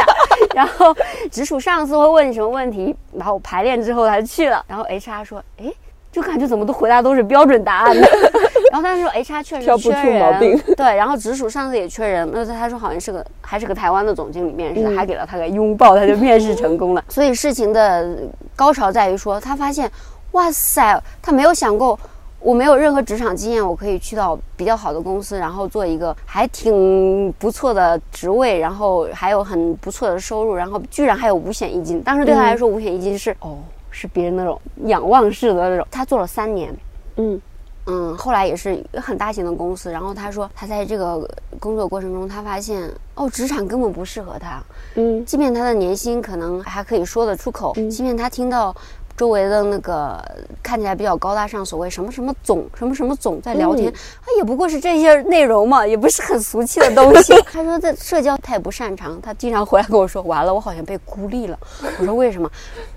然后直属上司会问你什么问题，然后排练之后他就去了。然后 HR 说，哎，就感觉怎么都回答都是标准答案的。(laughs) 然后他说 HR 确实缺人，对。然后直属上司也缺人，那他说好像是个还是个台湾的总经理面试，还给了他个拥抱，他就面试成功了。所以事情的高潮在于说，他发现，哇塞，他没有想过。我没有任何职场经验，我可以去到比较好的公司，然后做一个还挺不错的职位，然后还有很不错的收入，然后居然还有五险一金。当时对他来说，五险一金是哦，是别人那种仰望式的那种。他做了三年，嗯嗯，后来也是很大型的公司。然后他说，他在这个工作过程中，他发现哦，职场根本不适合他。嗯，即便他的年薪可能还可以说得出口，即便他听到。周围的那个看起来比较高大上，所谓什么什么总什么什么总在聊天，他也不过是这些内容嘛，也不是很俗气的东西。(laughs) 他说在社交他也不擅长，他经常回来跟我说，完了我好像被孤立了。我说为什么？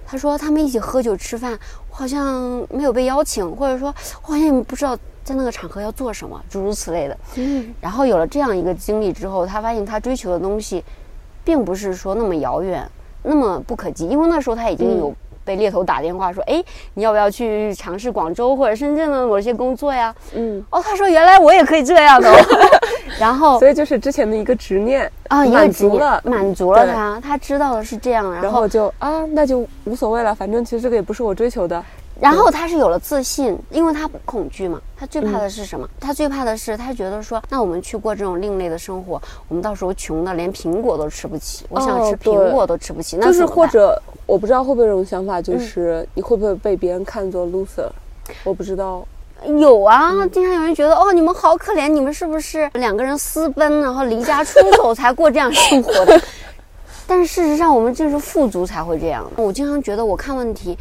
他说他们一起喝酒吃饭，好像没有被邀请，或者说我好像也不知道在那个场合要做什么，诸如此类的。嗯。然后有了这样一个经历之后，他发现他追求的东西，并不是说那么遥远，那么不可及，因为那时候他已经有。被猎头打电话说：“哎，你要不要去尝试广州或者深圳的某些工作呀？”嗯，哦，他说：“原来我也可以这样的。(laughs) ”然后，所以就是之前的一个执念啊，满足了，满足了他，他知道的是这样，然后就啊，那就无所谓了，反正其实这个也不是我追求的。然后他是有了自信，因为他恐惧嘛。他最怕的是什么？他最怕的是，他觉得说，那我们去过这种另类的生活，我们到时候穷的连苹果都吃不起。我想吃苹果都吃不起，那就是或者我不知道会不会有种想法，就是你会不会被别人看作 loser？我不知道。有啊，经常有人觉得哦，你们好可怜，你们是不是两个人私奔，然后离家出走才过这样生活的？(laughs) 但是事实上，我们就是富足才会这样。我经常觉得，我看问题。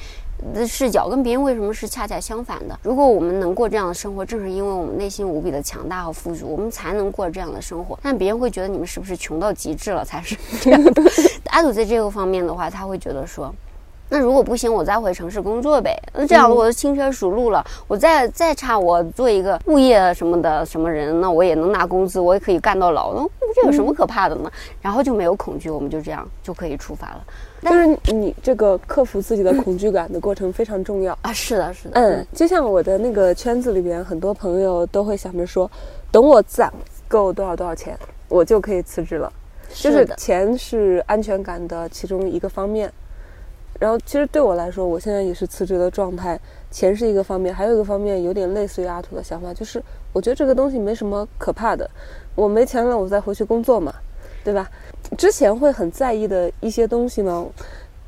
的视角跟别人为什么是恰恰相反的？如果我们能过这样的生活，正是因为我们内心无比的强大和富足，我们才能过这样的生活。但别人会觉得你们是不是穷到极致了才是这样的？(laughs) (laughs) 阿祖在这个方面的话，他会觉得说。那如果不行，我再回城市工作呗。那这样子我就轻车熟路了。我再再差，我做一个物业什么的什么人，那我也能拿工资，我也可以干到老。那这有什么可怕的呢？然后就没有恐惧，我们就这样就可以出发了。就是你这个克服自己的恐惧感的过程非常重要啊！是的，是的。嗯，就像我的那个圈子里边，很多朋友都会想着说，等我攒够多少多少钱，我就可以辞职了。就是钱是安全感的其中一个方面。然后，其实对我来说，我现在也是辞职的状态。钱是一个方面，还有一个方面有点类似于阿土的想法，就是我觉得这个东西没什么可怕的。我没钱了，我再回去工作嘛，对吧？之前会很在意的一些东西呢，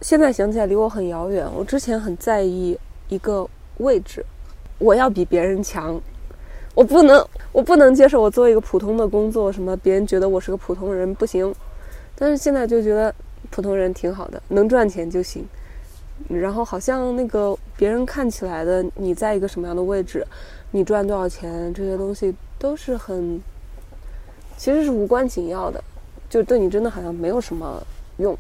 现在想起来离我很遥远。我之前很在意一个位置，我要比别人强，我不能，我不能接受我做一个普通的工作，什么别人觉得我是个普通人不行。但是现在就觉得普通人挺好的，能赚钱就行。然后好像那个别人看起来的你在一个什么样的位置，你赚多少钱，这些东西都是很，其实是无关紧要的，就对你真的好像没有什么用。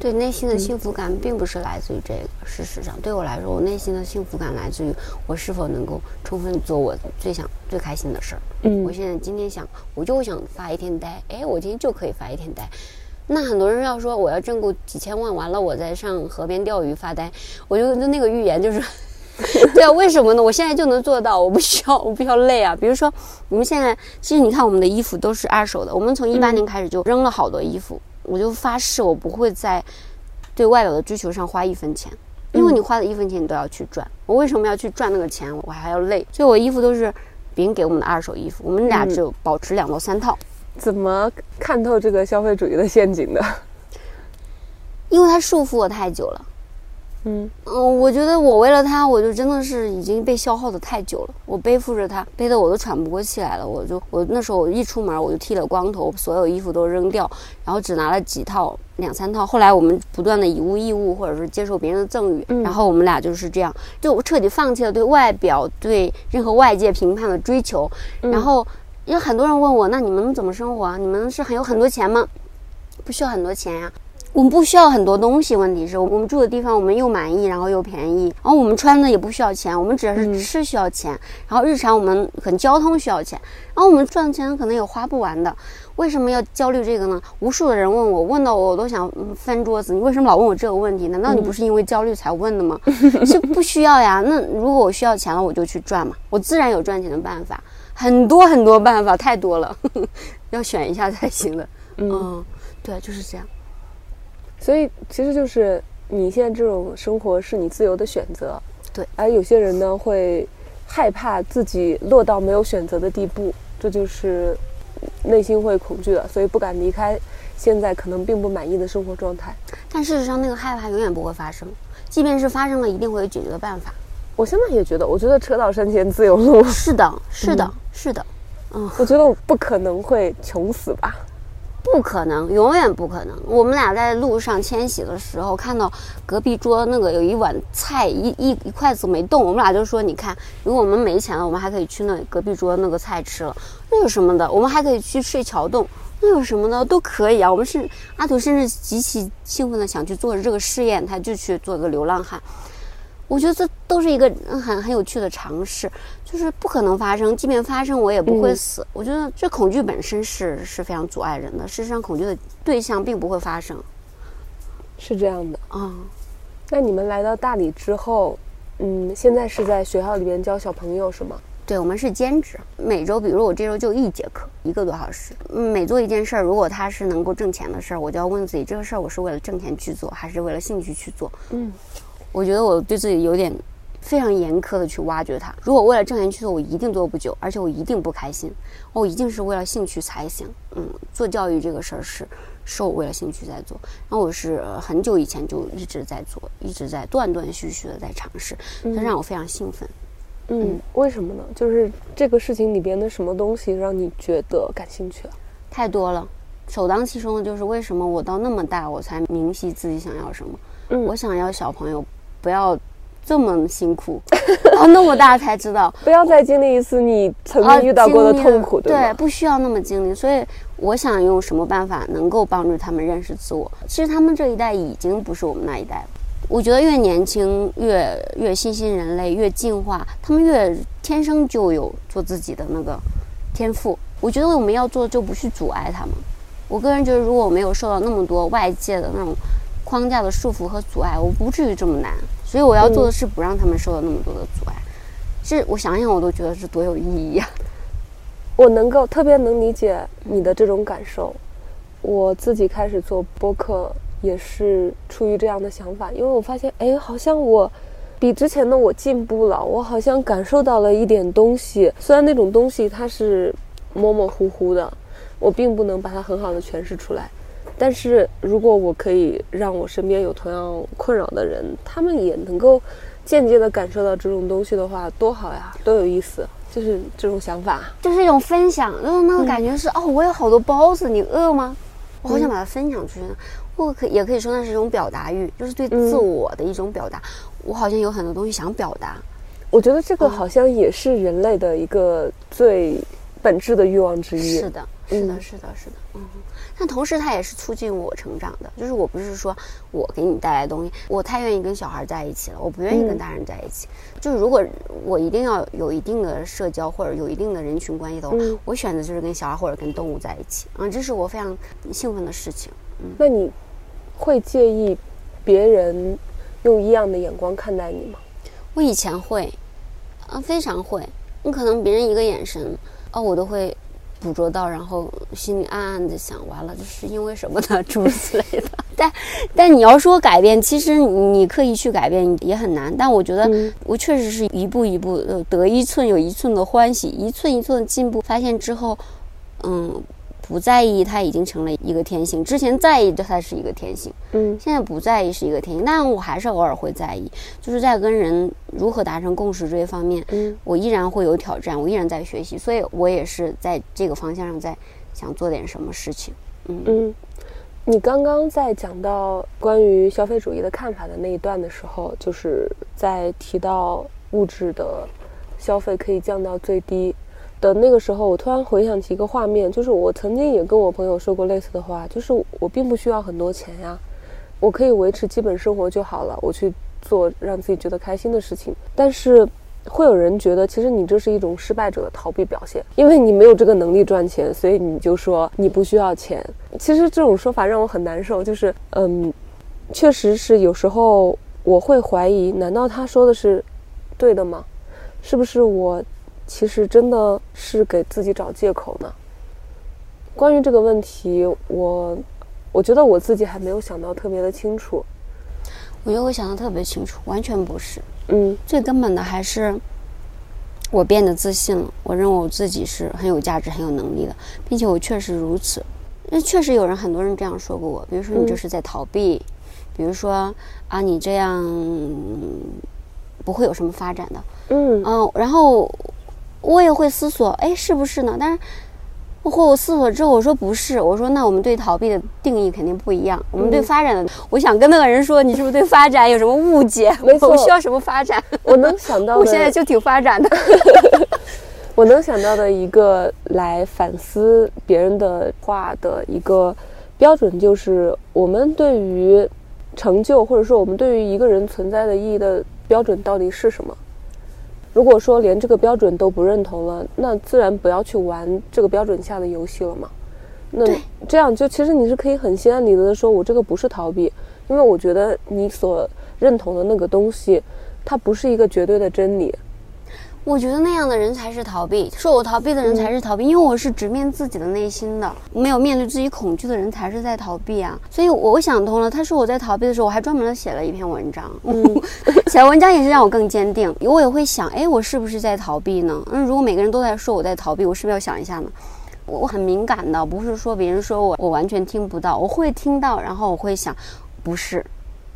对内心的幸福感并不是来自于这个。事实上，对我来说，我内心的幸福感来自于我是否能够充分做我最想、最开心的事儿。嗯，我现在今天想，我就想发一天呆，哎，我今天就可以发一天呆。那很多人要说我要挣够几千万，完了我再上河边钓鱼发呆，我就那个预言就是，(laughs) 对啊，为什么呢？我现在就能做到，我不需要，我不需要累啊。比如说，我们现在其实你看我们的衣服都是二手的，我们从一八年开始就扔了好多衣服，我就发誓我不会在对外表的追求上花一分钱，因为你花的一分钱你都要去赚，我为什么要去赚那个钱？我还要累，所以我衣服都是别人给我们的二手衣服，我们俩只有保持两到三套。怎么看透这个消费主义的陷阱的？(laughs) 因为它束缚我太久了。嗯嗯，我觉得我为了他，我就真的是已经被消耗的太久了。我背负着他，背得我都喘不过气来了。我就我那时候我一出门我就剃了光头，所有衣服都扔掉，然后只拿了几套两三套。后来我们不断的以物易物，或者是接受别人的赠与，然后我们俩就是这样，就彻底放弃了对外表、对任何外界评判的追求，然后。有很多人问我，那你们怎么生活啊？你们是很有很多钱吗？不需要很多钱呀，我们不需要很多东西。问题是我们住的地方，我们又满意，然后又便宜，然后我们穿的也不需要钱，我们只要是吃需要钱，然后日常我们可能交通需要钱，然后我们赚钱可能也花不完的。为什么要焦虑这个呢？无数的人问我，问到我我都想翻桌子。你为什么老问我这个问题？难道你不是因为焦虑才问的吗？(laughs) 是不需要呀。那如果我需要钱了，我就去赚嘛，我自然有赚钱的办法。很多很多办法太多了，(laughs) 要选一下才行的。嗯，对，就是这样。所以其实就是你现在这种生活是你自由的选择。对，而有些人呢会害怕自己落到没有选择的地步，这就是内心会恐惧的，所以不敢离开现在可能并不满意的生活状态。但事实上，那个害怕永远不会发生，即便是发生了，一定会有解决的办法。我现在也觉得，我觉得车到山前自有路。是的，是的，是的。嗯，我觉得我不可能会穷死吧？不可能，永远不可能。我们俩在路上迁徙的时候，看到隔壁桌那个有一碗菜，一一一筷子没动，我们俩就说：“你看，如果我们没钱了，我们还可以去那隔壁桌那个菜吃了，那有什么的？我们还可以去睡桥洞，那有什么的？都可以啊。”我们是阿土，甚至极其兴奋的想去做这个试验，他就去做一个流浪汉。我觉得这都是一个很很有趣的尝试，就是不可能发生，即便发生，我也不会死。我觉得这恐惧本身是是非常阻碍人的。事实上，恐惧的对象并不会发生，是这样的啊。那你们来到大理之后，嗯，现在是在学校里边教小朋友是吗？对，我们是兼职，每周，比如我这周就一节课，一个多小时。每做一件事儿，如果它是能够挣钱的事儿，我就要问自己，这个事儿我是为了挣钱去做，还是为了兴趣去做？嗯。我觉得我对自己有点非常严苛的去挖掘它。如果为了挣钱去做，我一定做不久，而且我一定不开心。我一定是为了兴趣才行。嗯，做教育这个事儿是是我为了兴趣在做。然后我是很久以前就一直在做，一直在断断续续的在尝试，它让我非常兴奋。嗯，为什么呢？就是这个事情里边的什么东西让你觉得感兴趣了？太多了，首当其冲的就是为什么我到那么大我才明晰自己想要什么？嗯，我想要小朋友。不要这么辛苦，到那么大才知道，(laughs) 不要再经历一次你曾经遇到过的痛苦，对对，不需要那么经历。所以我想用什么办法能够帮助他们认识自我？其实他们这一代已经不是我们那一代了。我觉得越年轻越越新兴人类越进化，他们越天生就有做自己的那个天赋。我觉得我们要做就不去阻碍他们。我个人觉得，如果我没有受到那么多外界的那种。框架的束缚和阻碍，我不至于这么难，所以我要做的是不让他们受到那么多的阻碍。这我想想，我都觉得是多有意义呀。我能够特别能理解你的这种感受。我自己开始做播客也是出于这样的想法，因为我发现，哎，好像我比之前的我进步了，我好像感受到了一点东西。虽然那种东西它是模模糊糊的，我并不能把它很好的诠释出来。但是如果我可以让我身边有同样困扰的人，他们也能够间接的感受到这种东西的话，多好呀，多有意思。就是这种想法，就是一种分享，就是那种感觉是哦，我有好多包子，你饿吗？我好想把它分享出去呢。或可也可以说那是一种表达欲，就是对自我的一种表达。我好像有很多东西想表达。我觉得这个好像也是人类的一个最本质的欲望之一。是的，是的，是的，是的，嗯。但同时，它也是促进我成长的。就是我不是说我给你带来东西，我太愿意跟小孩在一起了，我不愿意跟大人在一起。就是如果我一定要有一定的社交或者有一定的人群关系的话，我选择就是跟小孩或者跟动物在一起。啊，这是我非常兴奋的事情。嗯，那你会介意别人用异样的眼光看待你吗？我以前会，啊，非常会。你可能别人一个眼神，哦，我都会。捕捉到，然后心里暗暗的想，完了，这是因为什么呢？诸如此类的。(laughs) 但但你要说改变，其实你刻意去改变也很难。但我觉得我确实是一步一步得一寸有一寸的欢喜，一寸一寸的进步。发现之后，嗯。不在意，它已经成了一个天性。之前在意的，它是一个天性。嗯，现在不在意是一个天性，但我还是偶尔会在意，就是在跟人如何达成共识这一方面，嗯，我依然会有挑战，我依然在学习，所以我也是在这个方向上在想做点什么事情。嗯嗯，你刚刚在讲到关于消费主义的看法的那一段的时候，就是在提到物质的消费可以降到最低。的那个时候，我突然回想起一个画面，就是我曾经也跟我朋友说过类似的话，就是我并不需要很多钱呀，我可以维持基本生活就好了，我去做让自己觉得开心的事情。但是会有人觉得，其实你这是一种失败者的逃避表现，因为你没有这个能力赚钱，所以你就说你不需要钱。其实这种说法让我很难受，就是嗯，确实是有时候我会怀疑，难道他说的是对的吗？是不是我？其实真的是给自己找借口呢。关于这个问题，我我觉得我自己还没有想到特别的清楚。我觉得我想的特别清楚，完全不是。嗯，最根本的还是我变得自信了。我认为我自己是很有价值、很有能力的，并且我确实如此。那确实有人，很多人这样说过我。比如说你这是在逃避，比如说啊你这样不会有什么发展的。嗯嗯，然后。我也会思索，哎，是不是呢？但是，或我思索之后，我说不是，我说那我们对逃避的定义肯定不一样。我们对发展的，我想跟那个人说，你是不是对发展有什么误解？没错，我需要什么发展？我能想到，(laughs) 我现在就挺发展的。(laughs) 我能想到的一个来反思别人的话的一个标准，就是我们对于成就，或者说我们对于一个人存在的意义的标准到底是什么？如果说连这个标准都不认同了，那自然不要去玩这个标准下的游戏了嘛。那这样就其实你是可以很心安理得的说，我这个不是逃避，因为我觉得你所认同的那个东西，它不是一个绝对的真理。我觉得那样的人才是逃避，说我逃避的人才是逃避，因为我是直面自己的内心的，没有面对自己恐惧的人才是在逃避啊。所以我想通了，他说我在逃避的时候，我还专门的写了一篇文章，嗯 (laughs) 写文章也是让我更坚定。我也会想，哎，我是不是在逃避呢？嗯，如果每个人都在说我在逃避，我是不是要想一下呢？我我很敏感的，不是说别人说我我完全听不到，我会听到，然后我会想，不是，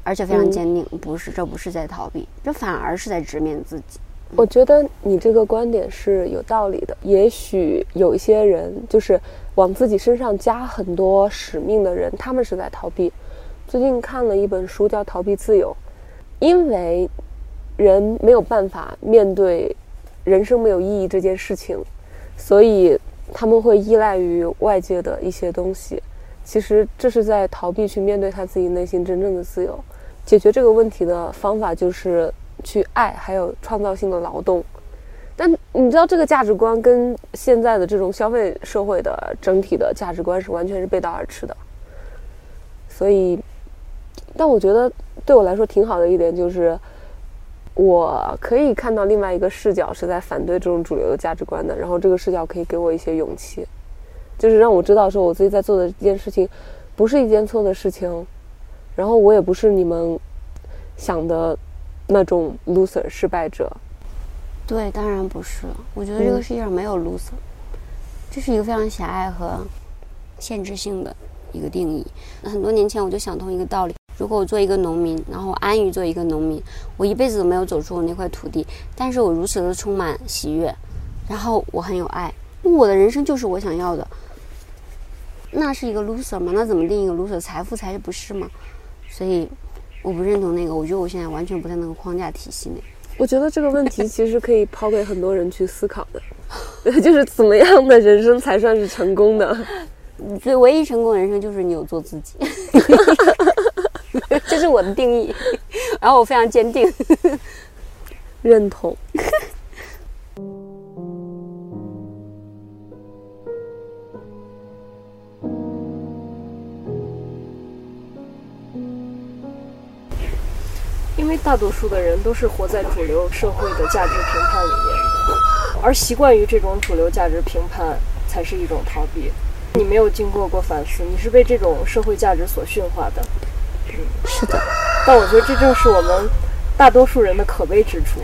而且非常坚定，不是，这不是在逃避，这反而是在直面自己。我觉得你这个观点是有道理的。也许有一些人就是往自己身上加很多使命的人，他们是在逃避。最近看了一本书叫《逃避自由》，因为人没有办法面对人生没有意义这件事情，所以他们会依赖于外界的一些东西。其实这是在逃避去面对他自己内心真正的自由。解决这个问题的方法就是。去爱，还有创造性的劳动，但你知道这个价值观跟现在的这种消费社会的整体的价值观是完全是背道而驰的。所以，但我觉得对我来说挺好的一点就是，我可以看到另外一个视角是在反对这种主流的价值观的，然后这个视角可以给我一些勇气，就是让我知道说我自己在做的这件事情不是一件错的事情，然后我也不是你们想的那种 loser 失败者。对，当然不是。我觉得这个世界上没有 loser，这是一个非常狭隘和限制性的一个定义。很多年前我就想通一个道理。如果我做一个农民，然后我安于做一个农民，我一辈子都没有走出我那块土地，但是我如此的充满喜悦，然后我很有爱，我的人生就是我想要的，那是一个 loser 吗？那怎么定一个 loser？财富才是不是吗？所以我不认同那个，我觉得我现在完全不在那个框架体系内。我觉得这个问题其实可以抛给很多人去思考的，(laughs) 就是怎么样的人生才算是成功的？最唯一成功的人生就是你有做自己。(laughs) 这是我的定义，然后我非常坚定，(laughs) 认同。因为大多数的人都是活在主流社会的价值评判里面，而习惯于这种主流价值评判才是一种逃避。你没有经过过反思，你是被这种社会价值所驯化的。嗯是的，但我觉得这正是我们大多数人的可悲之处。